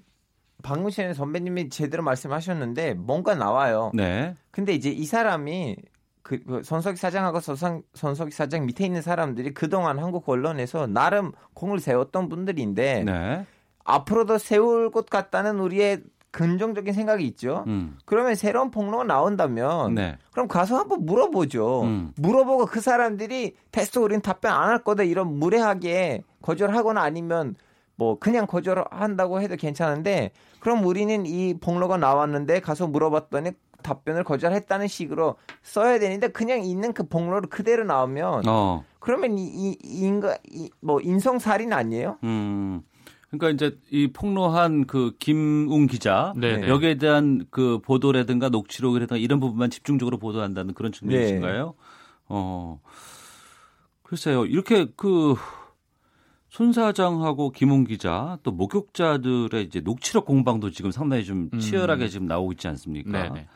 박문신 선배님이 제대로 말씀하셨는데 뭔가 나와요. 네. 근데 이제 이 사람이 그, 그 손석희 사장하고 서상, 손석희 사장 밑에 있는 사람들이 그동안 한국 언론에서 나름 공을 세웠던 분들인데 네. 앞으로도 세울 것 같다는 우리의 긍정적인 생각이 있죠. 음. 그러면 새로운 폭로가 나온다면 네. 그럼 가서 한번 물어보죠. 음. 물어보고 그 사람들이 테스트 우린 답변 안 할 거다 이런 무례하게 거절하거나 아니면 뭐 그냥 거절한다고 해도 괜찮은데 그럼 우리는 이 폭로가 나왔는데 가서 물어봤더니 답변을 거절했다는 식으로 써야 되는데 그냥 있는 그 폭로를 그대로 나오면 어. 그러면 이, 이 인가 이, 뭐 인성 살인 아니에요? 음. 그러니까 이제 이 폭로한 그 김웅 기자 네네. 네. 여기에 대한 그 보도라든가 녹취록이라든가 이런 부분만 집중적으로 보도한다는 그런 측면이신가요? 네. 어. 글쎄요. 이렇게 그 손 사장하고 김웅 기자 또 목격자들의 이제 녹취록 공방도 지금 상당히 좀 음. 치열하게 음. 지금 나오고 있지 않습니까? 네네.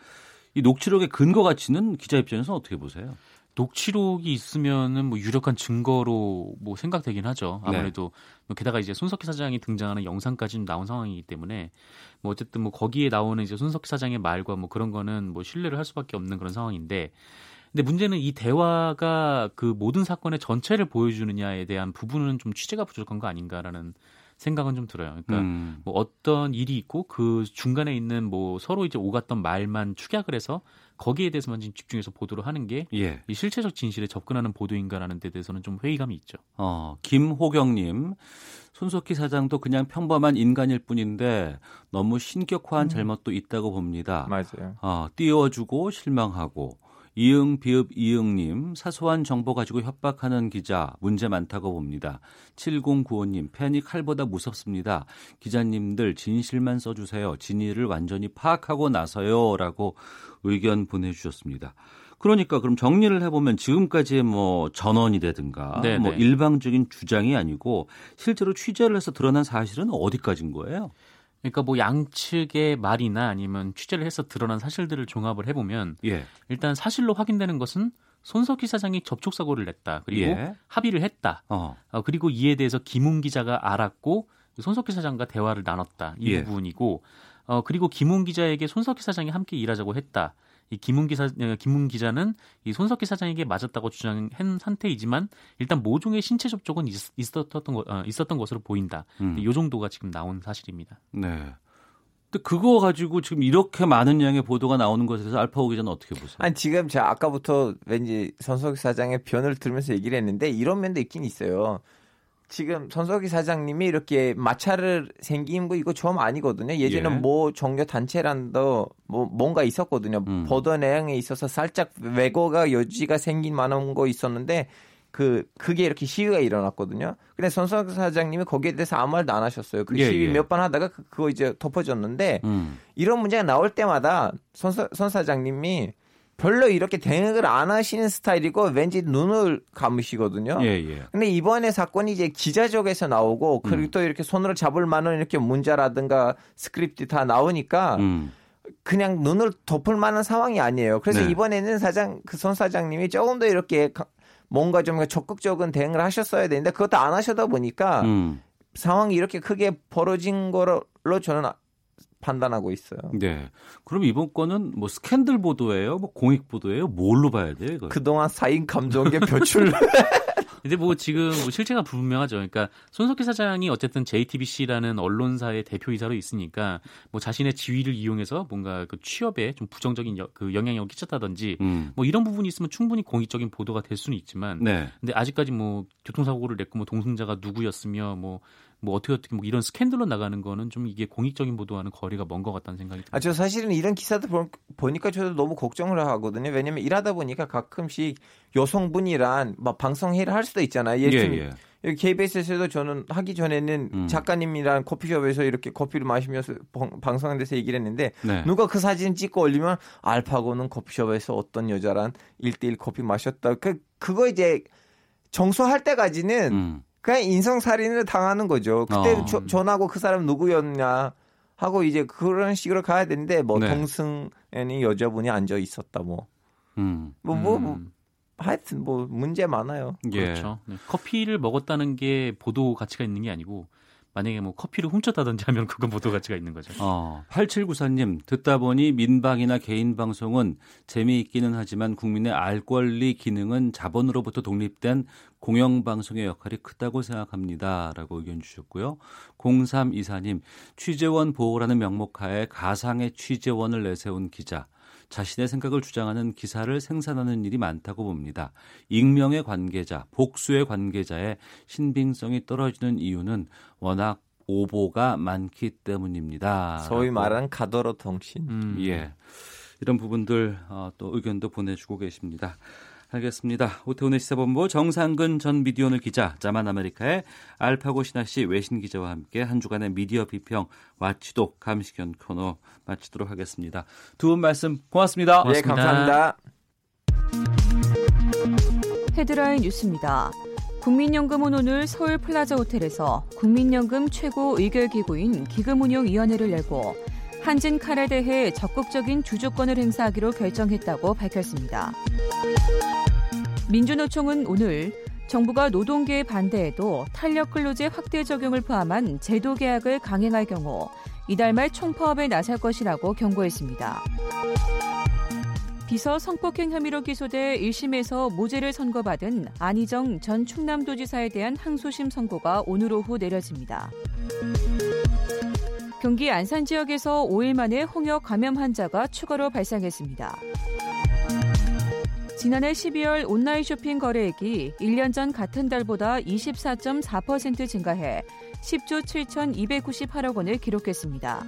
이 녹취록의 근거 가치는 기자 입장에서 어떻게 보세요? 녹취록이 있으면은 뭐 유력한 증거로 뭐 생각되긴 하죠. 네. 아무래도 네. 게다가 이제 손석희 사장이 등장하는 영상까지 나온 상황이기 때문에 뭐 어쨌든 뭐 거기에 나오는 이제 손석희 사장의 말과 뭐 그런 거는 뭐 신뢰를 할 수밖에 없는 그런 상황인데 근데 문제는 이 대화가 그 모든 사건의 전체를 보여주느냐에 대한 부분은 좀 취재가 부족한 거 아닌가라는 생각은 좀 들어요. 그러니까 음. 뭐 어떤 일이 있고 그 중간에 있는 뭐 서로 이제 오갔던 말만 축약을 해서 거기에 대해서만 지금 집중해서 보도를 하는 게 예. 이 실체적 진실에 접근하는 보도인가라는 데 대해서는 좀 회의감이 있죠. 어, 김호경님. 손석희 사장도 그냥 평범한 인간일 뿐인데 너무 신격화한 음. 잘못도 있다고 봅니다. 맞아요. 어, 띄워주고 실망하고 이응 비읍 이응님 사소한 정보 가지고 협박하는 기자 문제 많다고 봅니다. 7095님 팬이 칼보다 무섭습니다. 기자님들 진실만 써주세요. 진위를 완전히 파악하고 나서요라고 의견 보내주셨습니다. 그러니까 그럼 정리를 해보면 지금까지의 뭐 전원이라든가 네네. 뭐 일방적인 주장이 아니고 실제로 취재를 해서 드러난 사실은 어디까지인 거예요? 그러니까 뭐 양측의 말이나 아니면 취재를 해서 드러난 사실들을 종합을 해보면 예. 일단 사실로 확인되는 것은 손석희 사장이 접촉 사고를 냈다. 그리고 예. 합의를 했다. 어. 어. 그리고 이에 대해서 김웅 기자가 알았고 손석희 사장과 대화를 나눴다. 이 예. 부분이고 어 그리고 김웅 기자에게 손석희 사장이 함께 일하자고 했다. 이 김문 기사 어, 김문 기자는 이 손석희 사장에게 맞았다고 주장한 상태이지만 일단 모종의 신체 접촉은 있, 었던 거, 어, 있었던 것으로 보인다. 음. 이 정도가 지금 나온 사실입니다. 네. 근데 그거 가지고 지금 이렇게 많은 양의 보도가 나오는 것에 대해서 알파고 기자는 어떻게 보세요? 아니 지금 제가 아까부터 왠지 손석희 사장의 변을 들으면서 얘기를 했는데 이런 면도 있긴 있어요. 지금 손석희 사장님이 이렇게 마찰을 생긴 거 이거 처음 아니거든요. 예전에 예. 뭐 종교 단체랑도 뭐 뭔가 있었거든요. 음. 보도 내용에 있어서 살짝 왜곡가 여지가 생긴 만한 거 있었는데 그 그게 이렇게 시위가 일어났거든요. 근데 손석희 사장님이 거기에 대해서 아무 말도 안 하셨어요. 그 예, 시위 예. 몇번 하다가 그, 그거 이제 덮어졌는데 음. 이런 문제가 나올 때마다 손, 손 사장님이 별로 이렇게 대응을 안 하시는 스타일이고 왠지 눈을 감으시거든요. 예, 예. 근데 이번에 사건이 이제 기자 쪽에서 나오고 그리고 음. 또 이렇게 손으로 잡을 만한 이렇게 문자라든가 스크립트 다 나오니까 음. 그냥 눈을 덮을 만한 상황이 아니에요. 그래서 네. 이번에는 사장 그 손 사장님이 조금 더 이렇게 뭔가 좀 적극적인 대응을 하셨어야 되는데 그것도 안 하셔다 보니까 음. 상황이 이렇게 크게 벌어진 거로 저는 판단하고 있어요. 네. 그럼 이번 건은 뭐 스캔들 보도예요? 뭐 공익 보도예요? 뭘로 봐야 돼요, 이거? 그동안 사인 감정의 표출. 근데 뭐 지금 뭐 실체가 불분명하죠. 그러니까 손석희 사장이 어쨌든 JTBC라는 언론사의 대표이사로 있으니까 뭐 자신의 지위를 이용해서 뭔가 그 취업에 좀 부정적인 여, 그 영향력을 끼쳤다든지 음. 뭐 이런 부분이 있으면 충분히 공익적인 보도가 될 수는 있지만 네. 근데 아직까지 뭐 교통사고를 냈고 뭐 동승자가 누구였으며 뭐 뭐 어떻게 어떻게 뭐 이런 스캔들로 나가는 거는 좀 이게 공익적인 보도와는 거리가 먼 것 같다는 생각이 듭니다. 아, 저 사실은 이런 기사들 보, 니까 저도 너무 걱정을 하거든요. 왜냐면 일하다 보니까 가끔씩 여성분이란 막 방송회를 할 수도 있잖아요. 예를 들면 예, 예. KBS에서도 저는 하기 전에는 음. 작가님이랑 커피숍에서 이렇게 커피를 마시면서 방송한 데서 얘기를 했는데 네. 누가 그 사진 찍고 올리면 알파고는 커피숍에서 어떤 여자랑 일대일 커피 마셨다. 그 그거 이제 정수할 때까지는 음. 그냥 인성살인을 당하는 거죠. 그때 어. 저, 전하고 그 사람 누구였냐 하고 이제 그런 식으로 가야 되는데 뭐 네. 동승에는 여자분이 앉아 있었다 뭐. 음. 뭐, 뭐, 뭐, 하여튼 뭐 문제 많아요. 예. 그렇죠. 네. 커피를 먹었다는 게 보도 가치가 있는 게 아니고 만약에 뭐 커피를 훔쳤다든지 하면 그건 보도 가치가 있는 거죠. 어, 8794님 듣다 보니 민방이나 개인 방송은 재미있기는 하지만 국민의 알 권리 기능은 자본으로부터 독립된 공영방송의 역할이 크다고 생각합니다 라고 의견 주셨고요. 0324님 취재원 보호라는 명목 하에 가상의 취재원을 내세운 기자 자신의 생각을 주장하는 기사를 생산하는 일이 많다고 봅니다. 익명의 관계자, 복수의 관계자의 신빙성이 떨어지는 이유는 워낙 오보가 많기 때문입니다. 소위 말하는 가도로 통신. 음, 예. 이런 부분들 어, 또 의견도 보내주고 계십니다. 알겠습니다. 오태훈의 시사본부 정상근 전 미디어오늘 기자, 자만 아메리카의 알파고 신하 씨 외신 기자와 함께 한 주간의 미디어 비평 와치독 감시견 코너 마치도록 하겠습니다. 두 분 말씀 고맙습니다. 네, 감사합니다. 헤드라인 뉴스입니다. 국민연금은 오늘 서울 플라자 호텔에서 국민연금 최고 의결기구인 기금운용위원회를 열고 한진 칼에 대해 적극적인 주주권을 행사하기로 결정했다고 밝혔습니다. 민주노총은 오늘 정부가 노동계의 반대에도 탄력 근로제 확대 적용을 포함한 제도 개악을 강행할 경우 이달 말 총파업에 나설 것이라고 경고했습니다. 비서 성폭행 혐의로 기소돼 1심에서 무죄를 선고받은 안희정 전 충남도지사에 대한 항소심 선고가 오늘 오후 내려집니다. 경기 안산 지역에서 5일 만에 홍역 감염 환자가 추가로 발생했습니다. 지난해 12월 온라인 쇼핑 거래액이 1년 전 같은 달보다 24.4% 증가해 10조 7,298억 원을 기록했습니다.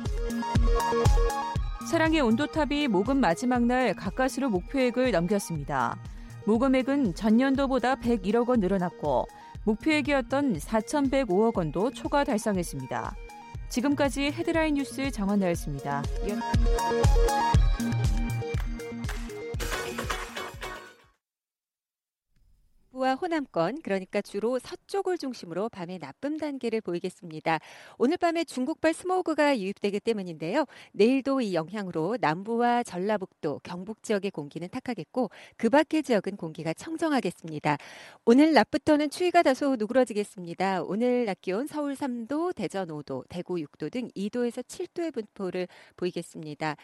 사랑의 온도탑이 모금 마지막 날 가까스로 목표액을 넘겼습니다. 모금액은 전년도보다 101억 원 늘어났고 목표액이었던 4,105억 원도 초과 달성했습니다. 지금까지 헤드라인 뉴스 정원 나였습니다. 북 와 호남권, 그러니까 주로 서쪽을 중심으로 밤에 나쁨 단계를 보이겠습니다. 오늘 밤에 중국발 스모그가 유입되기 때문인데요. 내일도 이 영향으로 남부와 전라북도, 경북 지역의 공기는 탁하겠고 그 밖의 지역은 공기가 청정하겠습니다. 오늘 낮부터는 추위가 다소 누그러지겠습니다. 오늘 낮 기온 서울 3도, 대전 5도, 대구 6도 등 2도에서 7도의 분포를 보이겠습니다.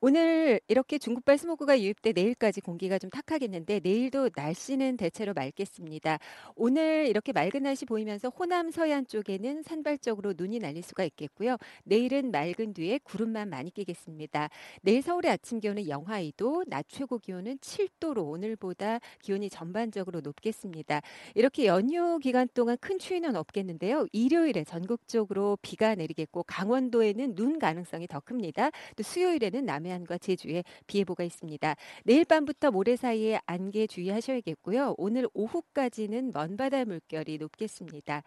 오늘 이렇게 중국발 스모그가 유입돼 내일까지 공기가 좀 탁하겠는데 내일도 날씨는 대체로 맑겠습니다. 오늘 이렇게 맑은 날씨 보이면서 호남 서해안 쪽에는 산발적으로 눈이 날릴 수가 있겠고요. 내일은 맑은 뒤에 구름만 많이 끼겠습니다. 내일 서울의 아침 기온은 영하 2도, 낮 최고 기온은 7도로 오늘보다 기온이 전반적으로 높겠습니다. 이렇게 연휴 기간 동안 큰 추위는 없겠는데요. 일요일에 전국적으로 비가 내리겠고 강원도에는 눈 가능성이 더 큽니다. 또 수요일에는 남 남해안과 제주에 비 예보가 있습니다. 내일 밤부터 모레 사이에 안개 주의하셔야겠고요. 오늘 오후까지는 먼바다 물결이 높겠습니다.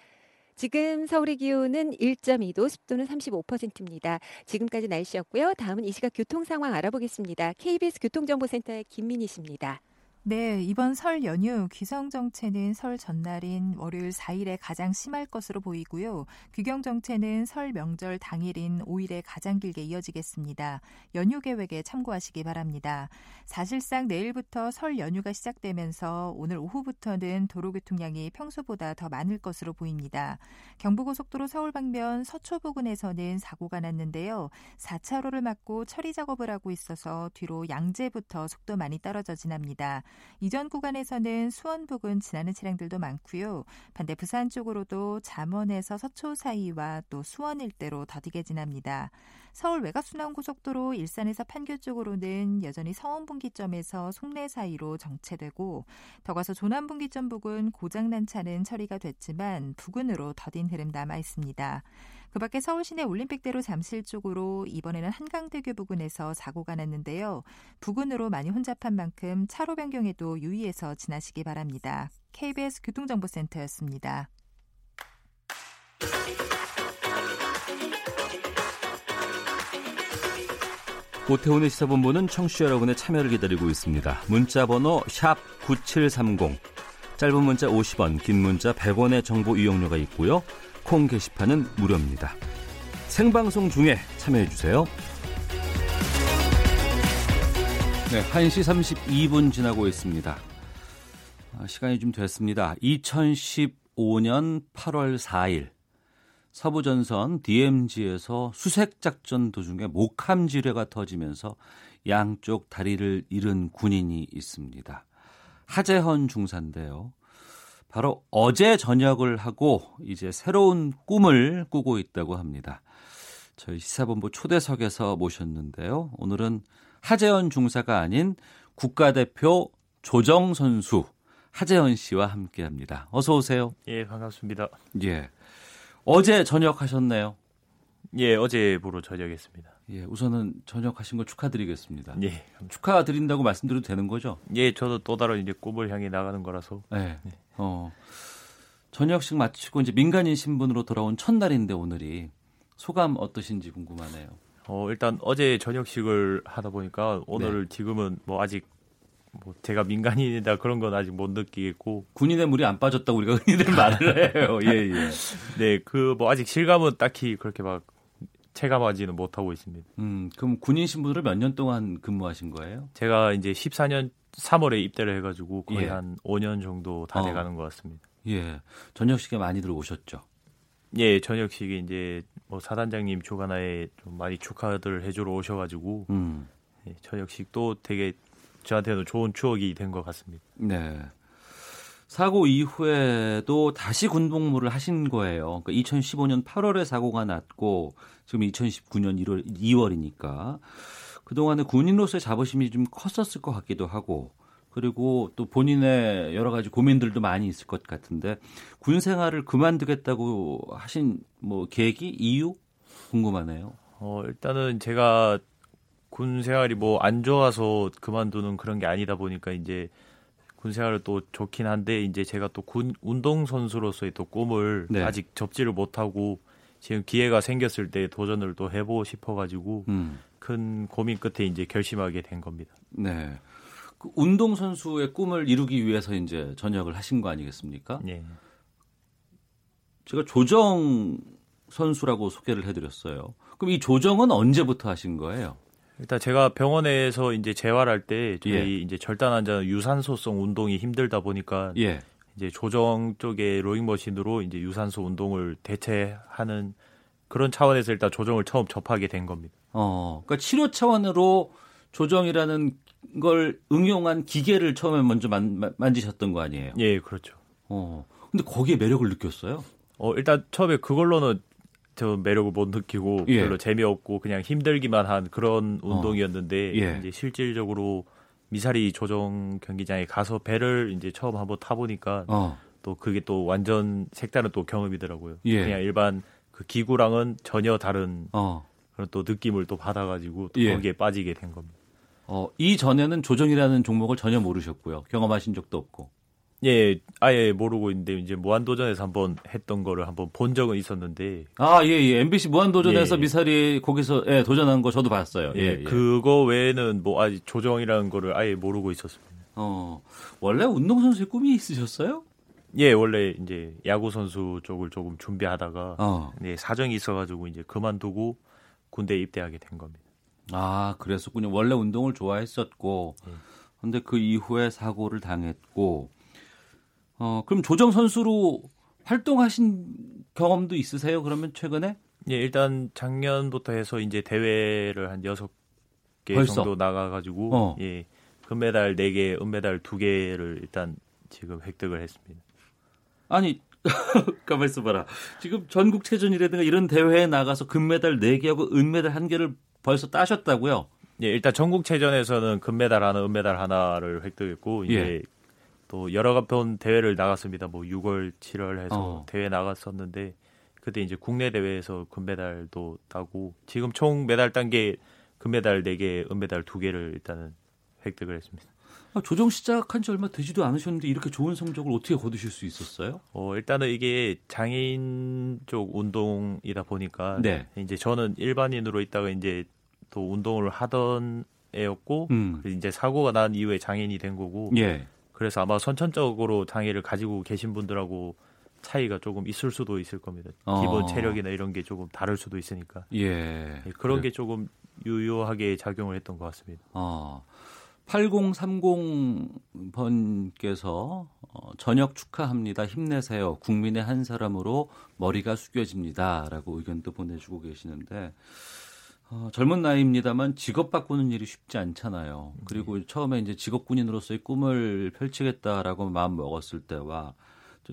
지금 서울의 기온은 1.2도, 습도는 35%입니다. 지금까지 날씨였고요. 다음은 이 시각 교통 상황 알아보겠습니다. KBS 교통정보센터의 김민희 씨입니다. 네, 이번 설 연휴 귀성 정체는 설 전날인 월요일 4일에 가장 심할 것으로 보이고요. 귀경 정체는 설 명절 당일인 5일에 가장 길게 이어지겠습니다. 연휴 계획에 참고하시기 바랍니다. 사실상 내일부터 설 연휴가 시작되면서 오늘 오후부터는 도로 교통량이 평소보다 더 많을 것으로 보입니다. 경부고속도로 서울 방면 서초 부근에서는 사고가 났는데요. 4차로를 막고 처리 작업을 하고 있어서 뒤로 양재부터 속도 많이 떨어져 지납니다. 이전 구간에서는 수원 부근 지나는 차량들도 많고요. 반대 부산 쪽으로도 잠원에서 서초 사이와 또 수원 일대로 더디게 지납니다. 서울 외곽순환고속도로 일산에서 판교 쪽으로는 여전히 서원분기점에서 송내 사이로 정체되고 더 가서 조남분기점 부근 고장난 차는 처리가 됐지만 부근으로 더딘 흐름 남아 있습니다. 그 밖에 서울 시내 올림픽대로 잠실 쪽으로 이번에는 한강대교 부근에서 사고가 났는데요. 부근으로 많이 혼잡한 만큼 차로 변경에도 유의해서 지나시기 바랍니다. KBS 교통정보센터였습니다. 오태훈의 시사본부는 청취자 여러분의 참여를 기다리고 있습니다. 문자 번호 9730, 짧은 문자 50원, 긴 문자 100원의 정보 이용료가 있고요. 콩 게시판은 무료입니다. 생방송 중에 참여해 주세요. 네, 1시 32분 지나고 있습니다. 아, 시간이 좀 됐습니다. 2015년 8월 4일 서부전선 DMZ에서 수색작전 도중에 목함 지뢰가 터지면서 양쪽 다리를 잃은 군인이 있습니다. 하재헌 중사인데요. 바로 어제 전역을 하고 이제 새로운 꿈을 꾸고 있다고 합니다. 저희 시사본부 초대석에서 모셨는데요. 오늘은 하재헌 중사가 아닌 국가대표 조정 선수 하재헌 씨와 함께 합니다. 어서 오세요. 예, 반갑습니다. 예. 어제 전역하셨네요. 예, 어제부로 전역했습니다. 예, 우선은 전역하신 거 축하드리겠습니다. 예, 축하드린다고 말씀드려도 되는 거죠? 예, 저도 또 다른 이제 꿈을 향해 나가는 거라서. 네. 네. 어. 전역식 마치고 이제 민간인 신분으로 돌아온 첫날인데 오늘이 소감 어떠신지 궁금하네요. 어, 일단 어제 저녁식을 하다 보니까 오늘 네. 지금은 뭐 아직 뭐 제가 민간인이다 그런 건 아직 못 느끼겠고 군인의 물이 안 빠졌다고 우리가 흔히들 말을 해요. 예, 예. 네, 그 뭐 아직 실감은 딱히 그렇게 막 체감하지는 못하고 있습니다. 음, 그럼 군인 신분으로 몇 년 동안 근무하신 거예요? 제가 이제 14년 3월에 입대를 해가지고 거의 예. 한 5년 정도 다 어. 돼가는 것 같습니다. 예, 저녁식에 많이 들어오셨죠? 예, 저녁식에 이제 뭐 사단장님 주관하에 좀 많이 축하들 해주러 오셔가지고 음. 예, 저녁식도 되게 저한테는 좋은 추억이 된 것 같습니다. 네. 사고 이후에도 다시 군복무를 하신 거예요. 그러니까 2015년 8월에 사고가 났고 지금 2019년 1월 2월이니까 그동안에 군인으로서의 자부심이 좀 컸었을 것 같기도 하고 그리고 또 본인의 여러 가지 고민들도 많이 있을 것 같은데 군 생활을 그만두겠다고 하신 뭐 계기 이유 궁금하네요. 어 일단은 제가 군 생활이 뭐 안 좋아서 그만두는 그런 게 아니다 보니까 이제 군 생활을 또 좋긴 한데 이제 제가 또 군 운동 선수로서의 또 꿈을 네. 아직 접지를 못하고 지금 기회가 생겼을 때 도전을 또 해보고 싶어가지고 음. 큰 고민 끝에 이제 결심하게 된 겁니다. 네. 그 운동 선수의 꿈을 이루기 위해서 이제 전역을 하신 거 아니겠습니까? 네. 제가 조정 선수라고 소개를 해드렸어요. 그럼 이 조정은 언제부터 하신 거예요? 일단 제가 병원에서 이제 재활할 때 저희 예. 이제 절단 환자는 유산소성 운동이 힘들다 보니까 예. 이제 조정 쪽에 로잉 머신으로 이제 유산소 운동을 대체하는 그런 차원에서 일단 조정을 처음 접하게 된 겁니다. 어, 그러니까 치료 차원으로 조정이라는 걸 응용한 기계를 처음에 먼저 만, 만지셨던 거 아니에요? 예, 그렇죠. 어, 근데 거기에 매력을 느꼈어요? 어, 일단 처음에 그걸로는 저 매력을 못 느끼고 예. 별로 재미없고 그냥 힘들기만 한 그런 어. 운동이었는데 어. 예. 이제 실질적으로 미사리 조정 경기장에 가서 배를 이제 처음 한번 타보니까 어. 또 그게 또 완전 색다른 또 경험이더라고요. 예. 그냥 일반 그 기구랑은 전혀 다른 어. 그런 또 느낌을 또 받아가지고 또 예. 거기에 빠지게 된 겁니다. 어, 이 전에는 조정이라는 종목을 전혀 모르셨고요. 경험하신 적도 없고. 예, 아예 모르고 있는데 이제 무한도전에서 한번 했던 거를 한번 본 적은 있었는데 아, 예, 예. MBC 무한도전에서 예. 미사리 거기서 예, 도전한 거 저도 봤어요. 예, 예, 그거 외에는 뭐 아직 조정이라는 거를 아예 모르고 있었습니다. 어. 원래 운동 선수의 꿈이 있으셨어요? 예, 원래 이제 야구 선수 쪽을 조금 준비하다가 어. 네, 사정이 있어 가지고 이제 그만두고 군대 에 입대하게 된 겁니다. 아, 그랬었군요. 원래 운동을 좋아했었고 예. 근데 그 이후에 사고를 당했고 어, 그럼 조정 선수로 활동하신 경험도 있으세요? 그러면 최근에? 예, 일단 작년부터 해서 이제 대회를 한 여섯 개? 정도 나가 가지고 어. 예, 금메달 4개, 은메달 2개를 일단 지금 획득을 했습니다. 아니 가만 있어 봐라. 지금 전국 체전이라든가 이런 대회에 나가서 금메달 4개하고 은메달 1개를 벌써 따셨다고요? 예, 일단 전국 체전에서는 금메달 하나, 은메달 하나를 획득했고 이제 예. 또 여러 번 대회를 나갔습니다. 뭐 6월, 7월 해서 어. 대회 나갔었는데 그때 이제 국내 대회에서 금메달도 따고 지금 총 메달 단계 금메달 4개, 은메달 2개를 일단은 획득을 했습니다. 아, 조정 시작한 지 얼마 되지도 않으셨는데 이렇게 좋은 성적을 어떻게 거두실 수 있었어요? 어, 일단은 이게 장애인 쪽 운동이다 보니까 네. 이제 저는 일반인으로 있다가 이제 또 운동을 하던 애였고 음. 이제 사고가 난 이후에 장애인이 된 거고 예. 그래서 아마 선천적으로 장애를 가지고 계신 분들하고 차이가 조금 있을 수도 있을 겁니다. 어. 기본 체력이나 이런 게 조금 다를 수도 있으니까. 예. 네, 그런. 게 조금 유효하게 작용을 했던 것 같습니다. 어. 8030번께서 어, 저녁 축하합니다. 힘내세요. 국민의 한 사람으로 머리가 숙여집니다. 라고 의견도 보내주고 계시는데 어, 젊은 나이입니다만 직업 바꾸는 일이 쉽지 않잖아요. 그리고 네. 처음에 이제 직업 군인으로서의 꿈을 펼치겠다라고 마음 먹었을 때와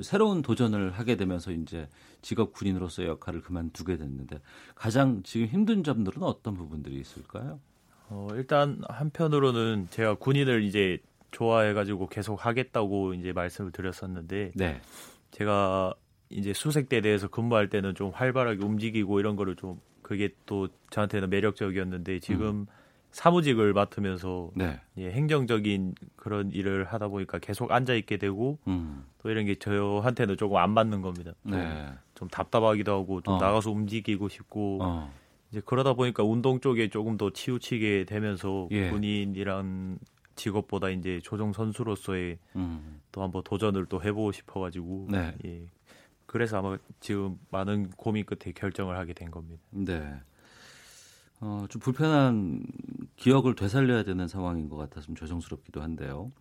새로운 도전을 하게 되면서 이제 직업 군인으로서의 역할을 그만두게 됐는데 가장 지금 힘든 점들은 어떤 부분들이 있을까요? 어, 일단 한편으로는 제가 군인을 이제 좋아해가지고 계속 하겠다고 이제 말씀을 드렸었는데, 네. 제가 이제 수색대에 대해서 근무할 때는 좀 활발하게 움직이고 이런 거를 좀 그게 또 저한테는 매력적이었는데 지금 음. 사무직을 맡으면서 네. 예, 행정적인 그런 일을 하다 보니까 계속 앉아 있게 되고 음. 또 이런 게 저한테는 조금 안 맞는 겁니다. 네. 좀 답답하기도 하고 좀 어. 나가서 움직이고 싶고 어. 이제 그러다 보니까 운동 쪽에 조금 더 치우치게 되면서 예. 군인이란 직업보다 이제 조정 선수로서의 음. 또 한번 도전을 또 해보고 싶어가지고 네. 예. 그래서 아마 지금 많은 고민 끝에 결정을 하게 된 겁니다. 네. 어, 좀 불편한 기억을 되살려야 되는 상황인 것 같아서 좀 조정스럽기도 한데요.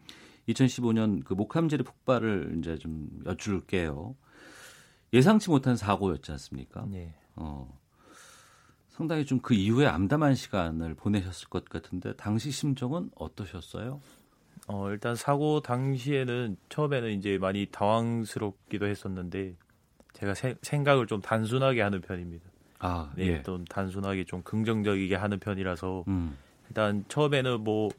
2015년 그 목함질의 폭발을 이제 좀 여쭐게요. 예상치 못한 사고였지 않습니까? 네. 어, 상당히 좀 그 이후에 암담한 시간을 보내셨을 것 같은데 당시 심정은 어떠셨어요? 어, 일단 사고 당시에는 처음에는 이제 많이 당황스럽기도 했었는데 제가 세, 생각을 좀 단순하게 하는 편입니다. 아, 네, 예. 또 단순하게 좀 긍정적이게 하는 편이라서 음. 일단 처음에는 뭐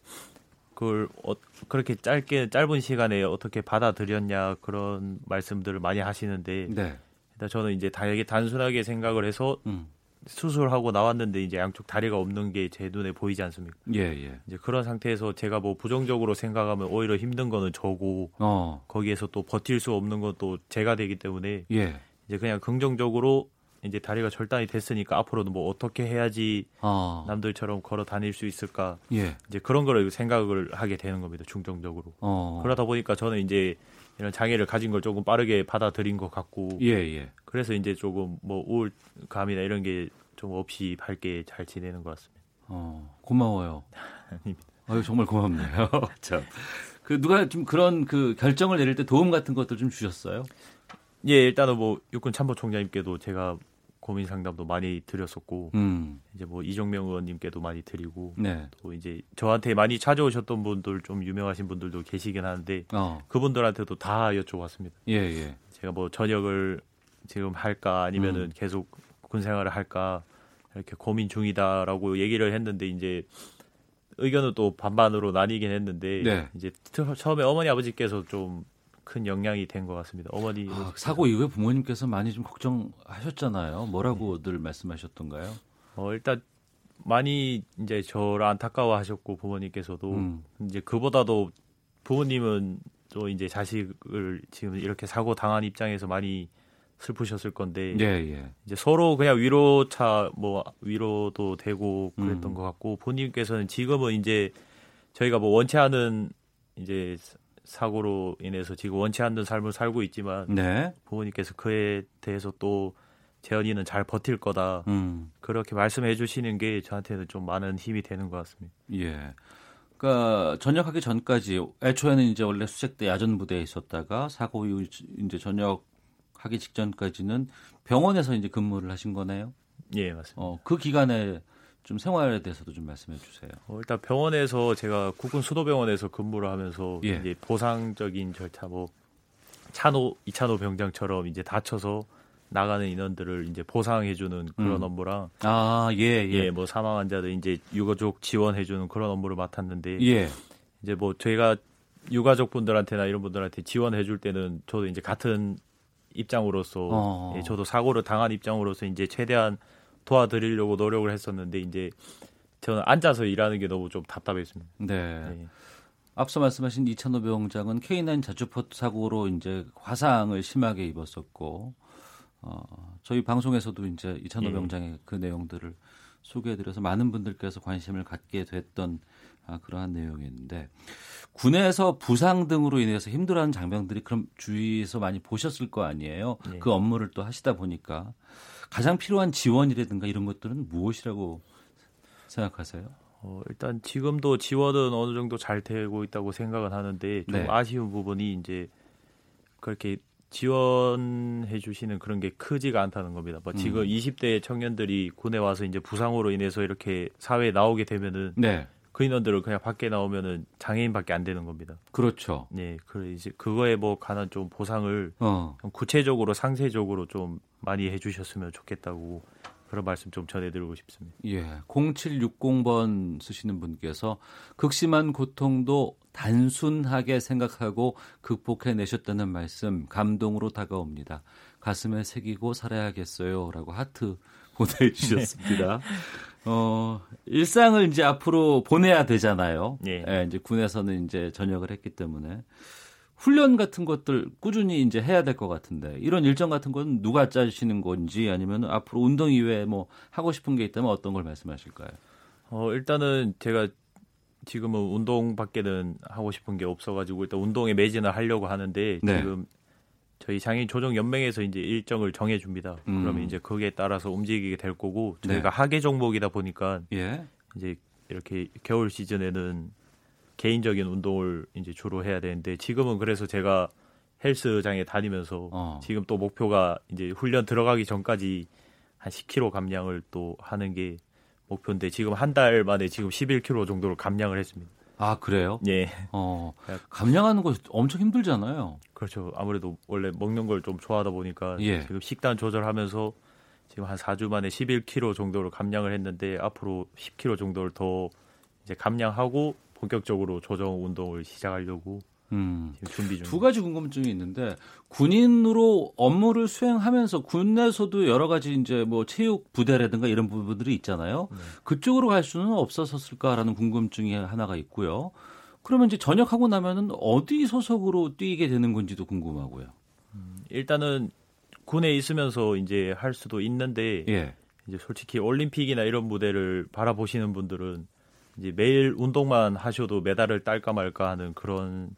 그걸 어, 그렇게 짧게 짧은 시간에 어떻게 받아들였냐 그런 말씀들을 많이 하시는데 네. 일단 저는 이제 다르게 단순하게 생각을 해서 음. 수술하고 나왔는데 이제 양쪽 다리가 없는 게 제 눈에 보이지 않습니까? 예, 예. 이제 그런 상태에서 제가 뭐 부정적으로 생각하면 오히려 힘든 거는 저고 어. 거기에서 또 버틸 수 없는 것도 제가 되기 때문에 예. 이제 그냥 긍정적으로 이제 다리가 절단이 됐으니까 앞으로는 뭐 어떻게 해야지 어. 남들처럼 걸어 다닐 수 있을까 예. 이제 그런 거를 생각을 하게 되는 겁니다 중정적으로 어. 그러다 보니까 저는 이제 이런 장애를 가진 걸 조금 빠르게 받아들인 것 같고 예, 예. 그래서 이제 조금 뭐 우울감이나 이런 게 좀 없이 밝게 잘 지내는 것 같습니다. 어, 고마워요. 아유 정말 고맙네요. 참. 그 누가 좀 그런 그 결정을 내릴 때 도움 같은 것도 좀 주셨어요? 예, 일단은 뭐 육군 참모총장님께도 제가 고민 상담도 많이 드렸었고 음. 이제 뭐 이정명 의원님께도 많이 드리고 네. 또 이제 저한테 많이 찾아오셨던 분들 좀 유명하신 분들도 계시긴 하는데 어. 그분들한테도 다 여쭤봤습니다. 예, 예. 제가 뭐 전역을 지금 할까 아니면은 음. 계속 군 생활을 할까 이렇게 고민 중이다라고 얘기를 했는데 이제 의견은 또 반반으로 나뉘긴 했는데 네. 이제 처음에 어머니 아버지께서 좀 큰 영향이 된 것 같습니다. 어머니 아, 사고 이후에 부모님께서 많이 좀 걱정하셨잖아요. 뭐라고들 네. 말씀하셨던가요? 어, 일단 많이 이제 저를 안타까워하셨고 부모님께서도 음. 이제 그보다도 부모님은 또 이제 자식을 지금 이렇게 사고 당한 입장에서 많이 슬프셨을 건데 예, 예. 이제 서로 그냥 위로차 뭐 위로도 되고 그랬던 음. 것 같고 부모님께서는 지금은 이제 저희가 뭐 원치 않은 이제 사고로 인해서 지금 원치 않는 삶을 살고 있지만 네. 부모님께서 그에 대해서 또 재현이는 잘 버틸 거다. 음. 그렇게 말씀해 주시는 게 저한테는 좀 많은 힘이 되는 것 같습니다. 예. 그러니까 전역하기 전까지 애초에는 이제 원래 수색대 야전 부대에 있었다가 사고 이후 이제 전역하기 직전까지는 병원에서 이제 근무를 하신 거네요. 예, 맞습니다. 어, 그 기간에 좀 생활에 대해서도 좀 말씀해 주세요. 어, 일단 병원에서 제가 국군 수도병원에서 근무를 하면서 예. 이제 보상적인 절차 뭐 찬호 이찬호 병장처럼 이제 다쳐서 나가는 인원들을 이제 보상해 주는 그런 음. 업무랑 아예예 예. 예, 뭐 사망 환자들 이제 유가족 지원해 주는 그런 업무를 맡았는데 예. 이제 뭐 저희가 유가족 분들한테나 이런 분들한테 지원해 줄 때는 저도 이제 같은 입장으로서 어. 예, 저도 사고를 당한 입장으로서 이제 최대한 도와드리려고 노력을 했었는데 이제 저는 앉아서 일하는 게 너무 좀 답답했습니다. 네. 네. 앞서 말씀하신 이찬호 병장은 K9 자주포트 사고로 이제 화상을 심하게 입었었고 어, 저희 방송에서도 이제 이찬호 예. 병장의 그 내용들을 소개해드려서 많은 분들께서 관심을 갖게 됐던 아, 그러한 내용이었는데 군에서 부상 등으로 인해서 힘들어하는 장병들이 그럼 주위에서 많이 보셨을 거 아니에요. 예. 그 업무를 또 하시다 보니까 가장 필요한 지원이라든가 이런 것들은 무엇이라고 생각하세요? 어, 일단 지금도 지원은 어느 정도 잘 되고 있다고 생각은 하는데 좀 네. 아쉬운 부분이 이제 그렇게 지원해 주시는 그런 게 크지가 않다는 겁니다. 뭐 지금 음. 20대 청년들이 군에 와서 이제 부상으로 인해서 이렇게 사회에 나오게 되면은 네. 그 인원들은 그냥 밖에 나오면은 장애인밖에 안 되는 겁니다. 그렇죠. 네, 그 이제 그거에 뭐 관한 좀 보상을 어. 구체적으로 상세적으로 좀 많이 해주셨으면 좋겠다고 그런 말씀 좀 전해드리고 싶습니다. 예, 0760번 쓰시는 분께서 극심한 고통도 단순하게 생각하고 극복해내셨다는 말씀 감동으로 다가옵니다. 가슴에 새기고 살아야겠어요라고 하트 보내주셨습니다. 네. 어, 일상을 이제 앞으로 보내야 되잖아요. 예. 예, 이제 군에서는 이제 전역을 했기 때문에 훈련 같은 것들 꾸준히 이제 해야 될 것 같은데 이런 일정 같은 건 누가 짜시는 건지 아니면 앞으로 운동 이외에 뭐 하고 싶은 게 있다면 어떤 걸 말씀하실까요? 어, 일단은 제가 지금은 운동밖에는 하고 싶은 게 없어가지고 일단 운동에 매진을 하려고 하는데 네. 지금 저희 장애인 조정 연맹에서 이제 일정을 정해 줍니다. 음. 그러면 이제 거기에 따라서 움직이게 될 거고 저희가 네. 하계 종목이다 보니까 예. 이제 이렇게 겨울 시즌에는 개인적인 운동을 이제 주로 해야 되는데 지금은 그래서 제가 헬스장에 다니면서 어. 지금 또 목표가 이제 훈련 들어가기 전까지 한 10kg 감량을 또 하는 게 목표인데 지금 한 달 만에 지금 11kg 정도로 감량을 했습니다. 아 그래요? 예. 어 감량하는 거 엄청 힘들잖아요. 그렇죠. 아무래도 원래 먹는 걸 좀 좋아하다 보니까 예. 지금 식단 조절하면서 지금 한 4주 만에 11kg 정도로 감량을 했는데 앞으로 10kg 정도를 더 이제 감량하고 본격적으로 조정 운동을 시작하려고 음. 준비 중. 두 가지 궁금증이 있는데 군인으로 업무를 수행하면서 군 내에서도 여러 가지 이제 뭐 체육 부대라든가 이런 부분들이 있잖아요. 네. 그쪽으로 갈 수는 없었을까라는 궁금증이 하나가 있고요. 그러면 이제 전역하고 나면은 어디 소속으로 뛰게 되는 건지도 궁금하고요. 음, 일단은 군에 있으면서 이제 할 수도 있는데 예. 이제 솔직히 올림픽이나 이런 무대를 바라보시는 분들은 이제 매일 운동만 하셔도 메달을 딸까 말까 하는 그런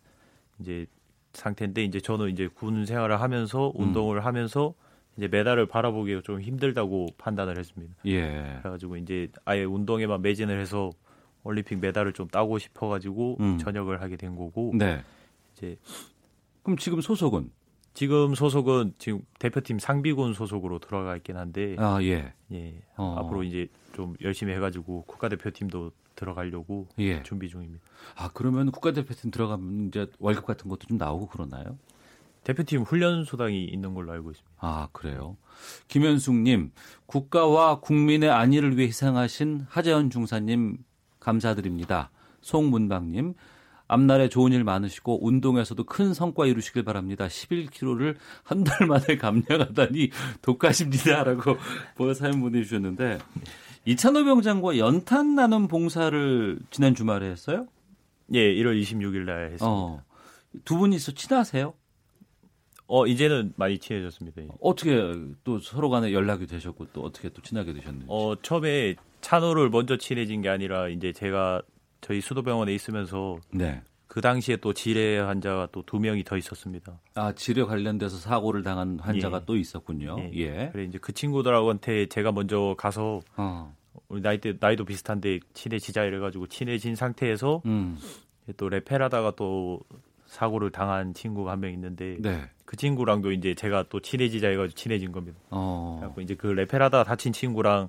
이제 상태인데 이제 저는 이제 군 생활을 하면서 음. 운동을 음. 하면서 이제 메달을 바라보기가 좀 힘들다고 판단을 했습니다. 예. 그래가지고 이제 아예 운동에만 매진을 해서 올림픽 메달을 좀 따고 싶어가지고 음. 전역을 하게 된 거고. 네. 이제 그럼 지금 소속은? 지금 소속은 지금 대표팀 상비군 소속으로 들어가 있긴 한데. 아 예. 예. 어. 앞으로 이제 좀 열심히 해가지고 국가대표팀도 들어가려고 예. 준비 중입니다. 아 그러면 국가대표팀 들어가면 이제 월급 같은 것도 좀 나오고 그러나요? 대표팀 훈련 소당이 있는 걸로 알고 있습니다. 아 그래요. 김현숙님 국가와 국민의 안위를 위해 희생하신 하재현 중사님 감사드립니다. 송문방님 앞날에 좋은 일 많으시고 운동에서도 큰 성과 이루시길 바랍니다. 11kg를 한 달 만에 감량하다니 독하십니다라고 사연 보내주셨는데 이찬호 병장과 연탄 나눔 봉사를 지난 주말에 했어요? 예, 1월 26일 날 했습니다. 어, 두 분이서 친하세요? 어, 이제는 많이 친해졌습니다. 어떻게 또 서로 간에 연락이 되셨고 또 어떻게 또 친하게 되셨는지? 어, 처음에 찬호를 먼저 친해진 게 아니라 이제 제가 저희 수도병원에 있으면서 네. 그 당시에 또 지뢰 환자가 또 두 명이 더 있었습니다. 아 지뢰 관련돼서 사고를 당한 환자가 예. 또 있었군요. 예. 예. 그래 이제 그 친구들하고한테 제가 먼저 가서 어. 우리 나이 때 나이도 비슷한데 친해지자 이래가지고 친해진 상태에서 음. 또 레펠하다가 또 사고를 당한 친구가 한 명 있는데 네. 그 친구랑도 이제 제가 또 친해지자 해가지고 친해진 겁니다. 어. 그래갖고 이제 그 레펠하다가 다친 친구랑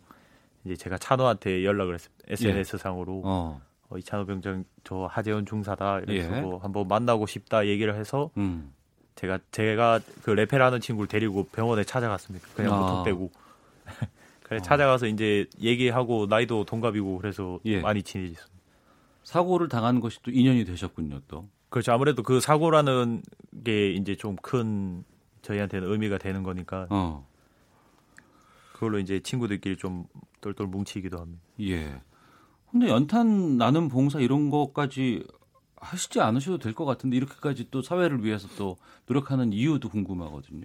이제 제가 찬호한테 연락을 했, SNS 상으로 어. 어, 이찬호 병장 저 하재원 중사다 이래서 예. 뭐 한번 만나고 싶다 얘기를 해서 음. 제가 제가 그 레펠하는 친구를 데리고 병원에 찾아갔습니다. 그냥 아. 무턱 대고 그래 아. 찾아가서 이제 얘기하고 나이도 동갑이고 그래서 예. 많이 친해졌습니다. 사고를 당한 것이 또 인연이 되셨군요, 또. 그렇죠. 아무래도 그 사고라는 게 이제 좀 큰 저희한테는 의미가 되는 거니까. 어. 그걸로 이제 친구들끼리 좀 똘똘 뭉치기도 합니다. 예. 근데 연탄 나는 봉사 이런 것까지 하시지 않으셔도 될 것 같은데 이렇게까지 또 사회를 위해서 또 노력하는 이유도 궁금하거든요.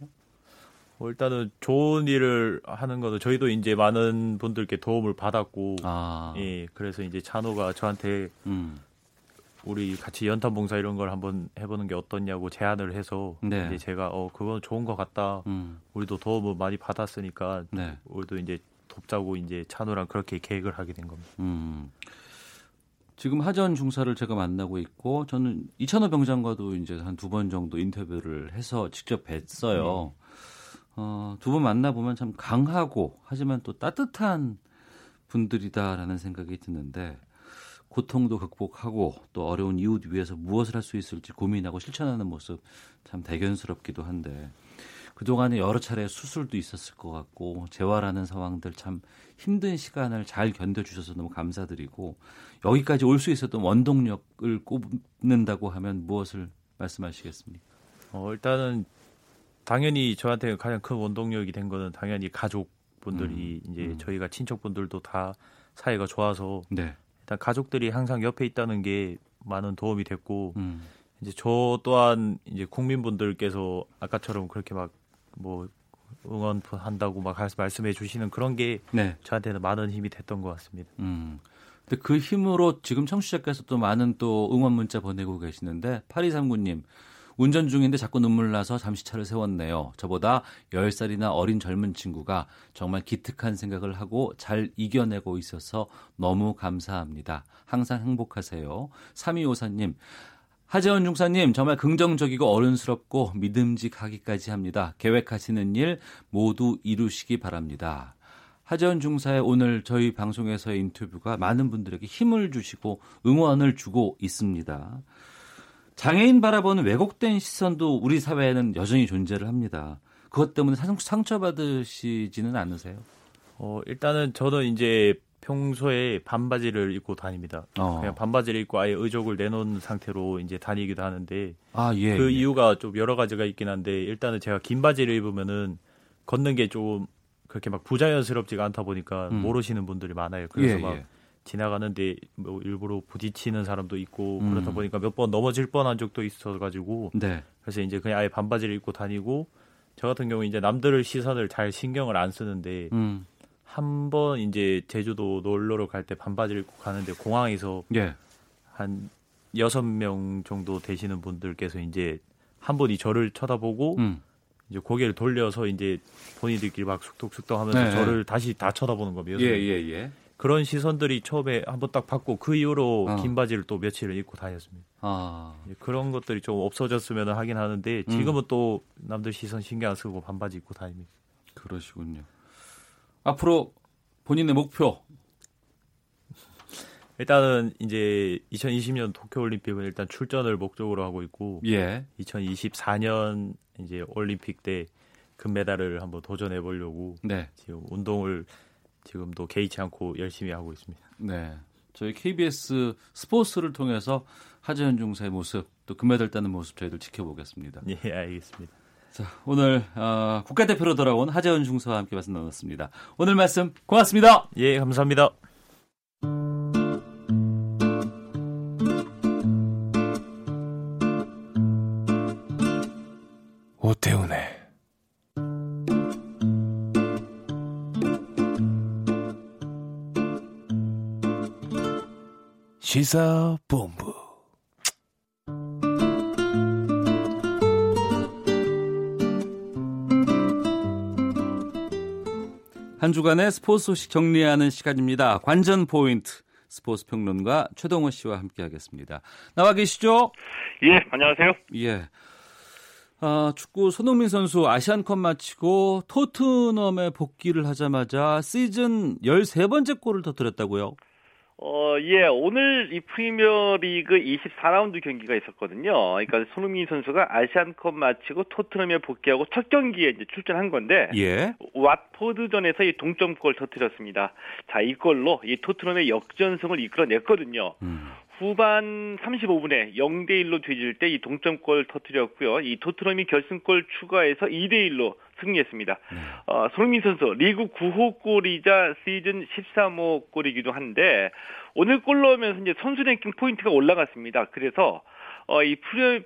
뭐 일단은 좋은 일을 하는 거는 저희도 이제 많은 분들께 도움을 받았고, 아. 예, 그래서 이제 찬호가 저한테 음. 우리 같이 연탄 봉사 이런 걸 한번 해보는 게 어떻냐고 제안을 해서 네. 이제 제가 어 그건 좋은 것 같다. 음. 우리도 도움을 많이 받았으니까 네. 우리도 이제 돕자고 이제 찬호랑 그렇게 계획을 하게 된 겁니다. 음. 지금 하전 중사를 제가 만나고 있고 저는 이찬호 병장과도 이제 한 두 번 정도 인터뷰를 해서 직접 뵀어요. 음. 어, 두 분 만나 보면 참 강하고 하지만 또 따뜻한 분들이다라는 생각이 드는데 고통도 극복하고 또 어려운 이웃 위해서 무엇을 할 수 있을지 고민하고 실천하는 모습 참 대견스럽기도 한데 그동안에 여러 차례 수술도 있었을 것 같고 재활하는 상황들 참 힘든 시간을 잘 견뎌주셔서 너무 감사드리고 여기까지 올 수 있었던 원동력을 꼽는다고 하면 무엇을 말씀하시겠습니까? 어, 일단은 당연히 저한테 가장 큰 원동력이 된 거는 당연히 가족분들이 음, 이제 음. 저희가 친척분들도 다 사이가 좋아서 네. 일단 가족들이 항상 옆에 있다는 게 많은 도움이 됐고 음. 이제 저 또한 이제 국민분들께서 아까처럼 그렇게 막 뭐 응원한다고 막 말씀해 주시는 그런 게 네. 저한테는 많은 힘이 됐던 것 같습니다. 음. 근데 그 힘으로 지금 청취자께서 또 많은 또 응원 문자 보내고 계시는데 8239님 운전 중인데 자꾸 눈물 나서 잠시 차를 세웠네요. 저보다 10살이나 어린 젊은 친구가 정말 기특한 생각을 하고 잘 이겨내고 있어서 너무 감사합니다. 항상 행복하세요. 3254님, 하재원 중사님 정말 긍정적이고 어른스럽고 믿음직하기까지 합니다. 계획하시는 일 모두 이루시기 바랍니다. 하재원 중사의 오늘 저희 방송에서의 인터뷰가 많은 분들에게 힘을 주시고 응원을 주고 있습니다. 장애인 바라보는 왜곡된 시선도 우리 사회에는 여전히 존재를 합니다. 그것 때문에 상처받으시지는 않으세요? 어, 일단은 저는 이제 평소에 반바지를 입고 다닙니다. 어. 그냥 반바지를 입고 아예 의족을 내놓은 상태로 이제 다니기도 하는데 아, 예, 그 예. 이유가 좀 여러 가지가 있긴 한데 일단은 제가 긴 바지를 입으면은 걷는 게 좀 그렇게 막 부자연스럽지가 않다 보니까 음. 모르시는 분들이 많아요. 그래서 예, 막 예. 지나가는데 뭐 일부러 부딪히는 사람도 있고 음. 그러다 보니까 몇 번 넘어질 뻔한 적도 있어가지고 네. 그래서 이제 그냥 아예 반바지를 입고 다니고 저 같은 경우 이제 남들 시선을 잘 신경을 안 쓰는데 음. 한 번 이제 제주도 놀러를 갈 때 반바지를 입고 가는데 공항에서 예. 한 여섯 명 정도 되시는 분들께서 이제 한 분이 저를 쳐다보고 음. 이제 고개를 돌려서 이제 본인들끼리 막 숙덕숙덕 하면서 네. 저를 다시 다 쳐다보는 겁니다. 예, 예, 예. 그런 시선들이 처음에 한번 딱 받고 그 이후로 어. 긴 바지를 또 며칠을 입고 다녔습니다. 아. 그런 것들이 좀 없어졌으면 하긴 하는데 지금은 음. 또 남들 시선 신경 안 쓰고 반바지 입고 다닙니다. 그러시군요. 앞으로 본인의 목표 일단은 이제 2020년 도쿄올림픽은 일단 출전을 목적으로 하고 있고 예. 2024년 이제 올림픽 때 금메달을 한번 도전해 보려고 네. 지금 운동을 지금도 개의치 않고 열심히 하고 있습니다. 네. 저희 KBS 스포츠를 통해서 하재현 중사의 모습 또 금메달 따는 모습 저희들 지켜보겠습니다. 예, 알겠습니다. 자, 오늘 어, 국가대표로 돌아온 하재현 중사와 함께 말씀 나눴습니다. 오늘 말씀 고맙습니다. 예, 감사합니다. 오태훈의 시사본부. 한 주간의 스포츠 소식 정리하는 시간입니다. 관전 포인트 스포츠 평론가 최동호 씨와 함께하겠습니다. 나와 계시죠? 예, 안녕하세요. 예. 아, 축구 손흥민 선수 아시안컵 마치고 토트넘에 복귀를 하자마자 시즌 13번째 골을 터뜨렸다고요? 어, 예, 오늘 이 프리미어 리그 24라운드 경기가 있었거든요. 그러니까 손흥민 선수가 아시안컵 마치고 토트넘에 복귀하고 첫 경기에 이제 출전한 건데, 예. 왓포드전에서 이 동점골 터뜨렸습니다. 자, 이 골로 이 토트넘의 역전승을 이끌어냈거든요. 음. 후반 35분에 0대 1로 뒤질 때 이 동점골 터뜨렸고요. 이 토트넘이 결승골 추가해서 2대 1로 승리했습니다. 네. 어, 손흥민 선수 리그 9호 골이자 시즌 13호 골이기도 한데 오늘 골 넣으면서 이제 선수 랭킹 포인트가 올라갔습니다. 그래서 어, 이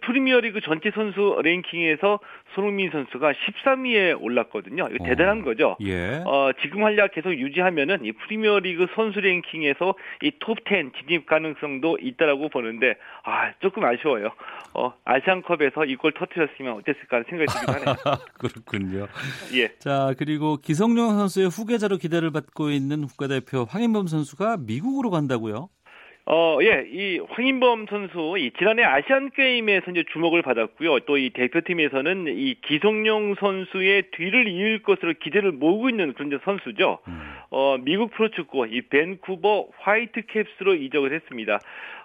프리미어 리그 전체 선수 랭킹에서 손흥민 선수가 13위에 올랐거든요. 이거 대단한 어, 거죠. 예. 어, 지금 활약 계속 유지하면은 이 프리미어 리그 선수 랭킹에서 이 톱 10 진입 가능성도 있다라고 보는데 아 조금 아쉬워요. 어, 아시안컵에서 이걸 터트렸으면 어땠을까 하는 생각이 들기도 하네요. 그렇군요. 예. 자 그리고 기성용 선수의 후계자로 기대를 받고 있는 국가대표 황인범 선수가 미국으로 간다고요? 어, 예, 이 황인범 선수, 이 지난해 아시안 게임에서 이제 주목을 받았고요. 또 이 대표팀에서는 이 기성용 선수의 뒤를 이을 것으로 기대를 모으고 있는 그런 선수죠. 음. 어, 미국 프로축구 이 밴쿠버 화이트캡스로 이적을 했습니다.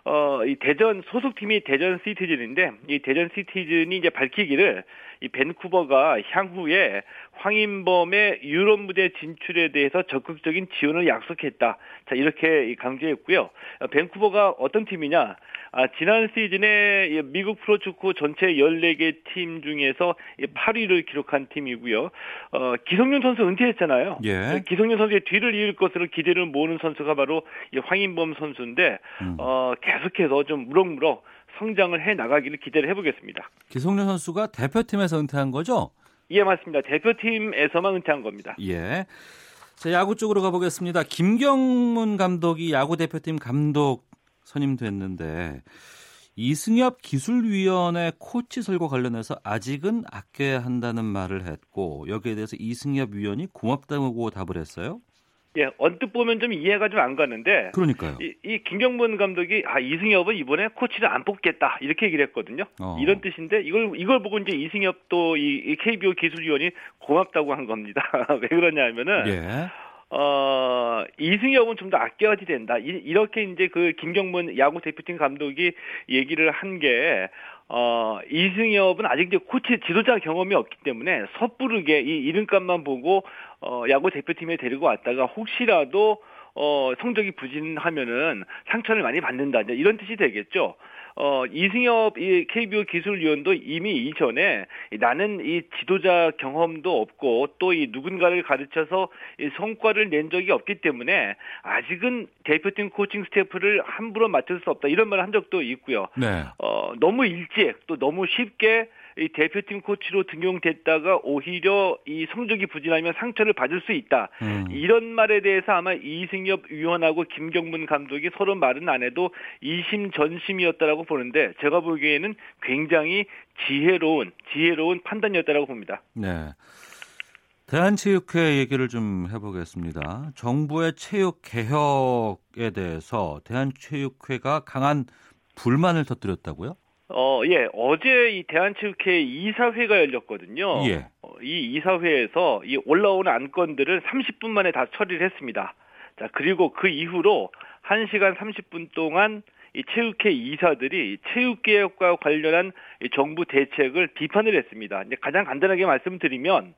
어, 이 대전 소속팀이 대전 시티즌인데 이 대전 시티즌이 이제 밝히기를 이 밴쿠버가 향후에 황인범의 유럽 무대 진출에 대해서 적극적인 지원을 약속했다. 자, 이렇게 강조했고요. 밴쿠버가 어떤 팀이냐? 아, 지난 시즌에 미국 프로축구 전체 14개 팀 중에서 8위를 기록한 팀이고요. 어, 기성용 선수 은퇴했잖아요. 예. 기성용 선수의 뒤를 이을 것으로 기대를 모으는 선수가 바로 황인범 선수인데 음. 어, 계속해서 좀 무럭무럭 성장을 해 나가기를 기대를 해보겠습니다. 기성용 선수가 대표팀에서 은퇴한 거죠? 예, 맞습니다. 대표팀에서만 은퇴한 겁니다. 예. 자, 야구 쪽으로 가보겠습니다. 김경문 감독이 야구 대표팀 감독 선임됐는데 이승엽 기술위원회 코치 설과 관련해서 아직은 아껴야 한다는 말을 했고 여기에 대해서 이승엽 위원이 고맙다고 답을 했어요. 예, 언뜻 보면 좀 이해가 좀 안 가는데. 그러니까요. 이, 이 김경문 감독이 아 이승엽은 이번에 코치를 안 뽑겠다 이렇게 얘기를 했거든요. 어. 이런 뜻인데 이걸 이걸 보고 이제 이승엽 또이 이 KBO 기술위원이 고맙다고 한 겁니다. 왜 그러냐면은. 예. 어, 이승엽은 좀 더 아껴야 된다. 이, 렇게 이제 그 김경문 야구 대표팀 감독이 얘기를 한 게, 어, 이승엽은 아직 이제 코치 지도자 경험이 없기 때문에 섣부르게 이 이름값만 보고, 어, 야구 대표팀에 데리고 왔다가 혹시라도 어, 성적이 부진하면은 상처를 많이 받는다. 이런 뜻이 되겠죠. 어, 이승엽 이 KBO 기술위원도 이미 이전에 나는 이 지도자 경험도 없고 또 이 누군가를 가르쳐서 이 성과를 낸 적이 없기 때문에 아직은 대표팀 코칭 스태프를 함부로 맡을 수 없다 이런 말을 한 적도 있고요. 네. 어, 너무 일찍 또 너무 쉽게 이 대표팀 코치로 등용됐다가 오히려 이 성적이 부진하면 상처를 받을 수 있다. 음. 이런 말에 대해서 아마 이승엽 위원하고 김경문 감독이 서로 말은 안 해도 이심 전심이었다라고 보는데 제가 보기에는 굉장히 지혜로운 지혜로운 판단이었다라고 봅니다. 네. 대한체육회 얘기를 좀 해보겠습니다. 정부의 체육 개혁에 대해서 대한체육회가 강한 불만을 터뜨렸다고요? 어, 예. 어제 이 대한체육회 이사회가 열렸거든요. 예. 어, 이 이사회에서 이 올라오는 안건들을 30분 만에 다 처리를 했습니다. 자, 그리고 그 이후로 1시간 30분 동안 이 체육회 이사들이 체육개혁과 관련한 정부 대책을 비판을 했습니다. 이제 가장 간단하게 말씀드리면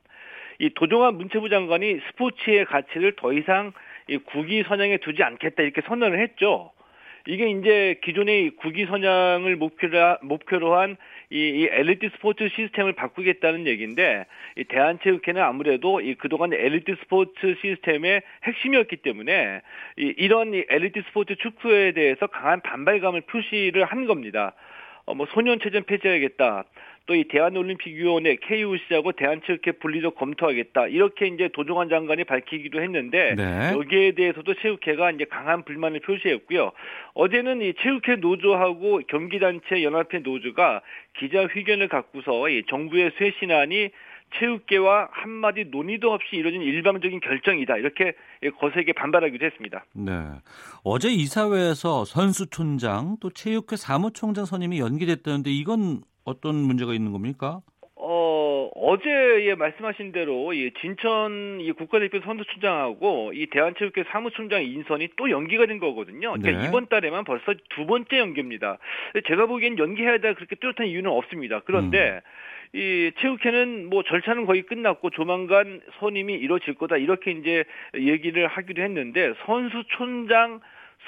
이 도종환 문체부 장관이 스포츠의 가치를 더 이상 이 국위 선양에 두지 않겠다 이렇게 선언을 했죠. 이게 이제 기존의 국위 선양을 목표로, 목표로 한 이, 이 엘리트 스포츠 시스템을 바꾸겠다는 얘기인데 이 대한체육회는 아무래도 이 그동안 엘리트 스포츠 시스템의 핵심이었기 때문에 이, 이런 이 엘리트 스포츠 축구에 대해서 강한 반발감을 표시를 한 겁니다. 어, 뭐 소년 체전 폐지하겠다. 또 이 대한올림픽위원회 KOC하고 대한체육회 분리적 검토하겠다 이렇게 이제 도종환 장관이 밝히기도 했는데 네. 여기에 대해서도 체육회가 이제 강한 불만을 표시했고요. 어제는 이 체육회 노조하고 경기단체 연합회 노조가 기자회견을 갖고서 이 정부의 쇄신안이 체육계와 한마디 논의도 없이 이뤄진 일방적인 결정이다. 이렇게 거세게 반발하기도 했습니다. 네. 어제 이사회에서 선수촌장 또 체육회 사무총장 선임이 연기됐다는데 이건 어떤 문제가 있는 겁니까? 어, 어제 예, 말씀하신 대로 이 진천 이 국가대표 선수촌장하고 이 대한체육회 사무총장 인선이 또 연기가 된 거거든요. 그러니까 네. 이번 달에만 벌써 두 번째 연기입니다. 제가 보기엔 연기해야 될 그렇게 뚜렷한 이유는 없습니다. 그런데 음. 이 체육회는 뭐 절차는 거의 끝났고 조만간 선임이 이루어질 거다 이렇게 이제 얘기를 하기도 했는데 선수촌장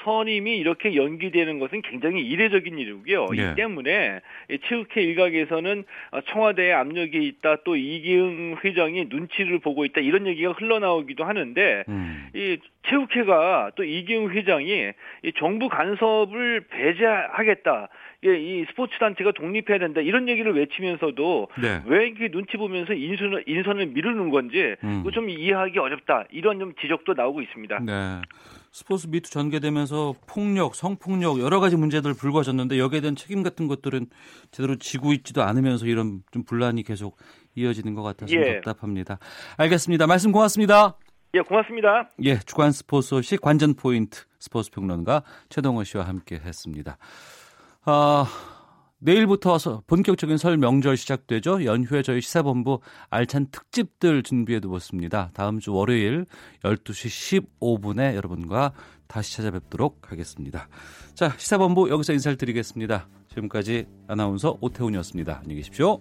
선임이 이렇게 연기되는 것은 굉장히 이례적인 일이고요. 네. 이 때문에 체육회 일각에서는 청와대에 압력이 있다, 또 이기흥 회장이 눈치를 보고 있다 이런 얘기가 흘러나오기도 하는데 음. 이 체육회가 또 이기흥 회장이 이 정부 간섭을 배제하겠다. 예, 이 스포츠 단체가 독립해야 된다 이런 얘기를 외치면서도 네. 왜 이렇게 눈치 보면서 인선을 인선을 미루는 건지 음. 좀 이해하기 어렵다 이런 좀 지적도 나오고 있습니다. 네. 스포츠 미투 전개되면서 폭력, 성폭력 여러 가지 문제들 불거졌는데 여기에 대한 책임 같은 것들은 제대로 지고 있지도 않으면서 이런 좀 분란이 계속 이어지는 것 같아서 예. 답답합니다. 알겠습니다. 말씀 고맙습니다. 예, 고맙습니다. 예, 주간 스포츠 소식 관전 포인트 스포츠 평론가 최동호 씨와 함께 했습니다. 아, 내일부터 본격적인 설 명절 시작되죠. 연휴에 저희 시사본부 알찬 특집들 준비해 두었습니다. 다음 주 월요일 12시 15분에 여러분과 다시 찾아뵙도록 하겠습니다. 자, 시사본부 여기서 인사를 드리겠습니다. 지금까지 아나운서 오태훈이었습니다. 안녕히 계십시오.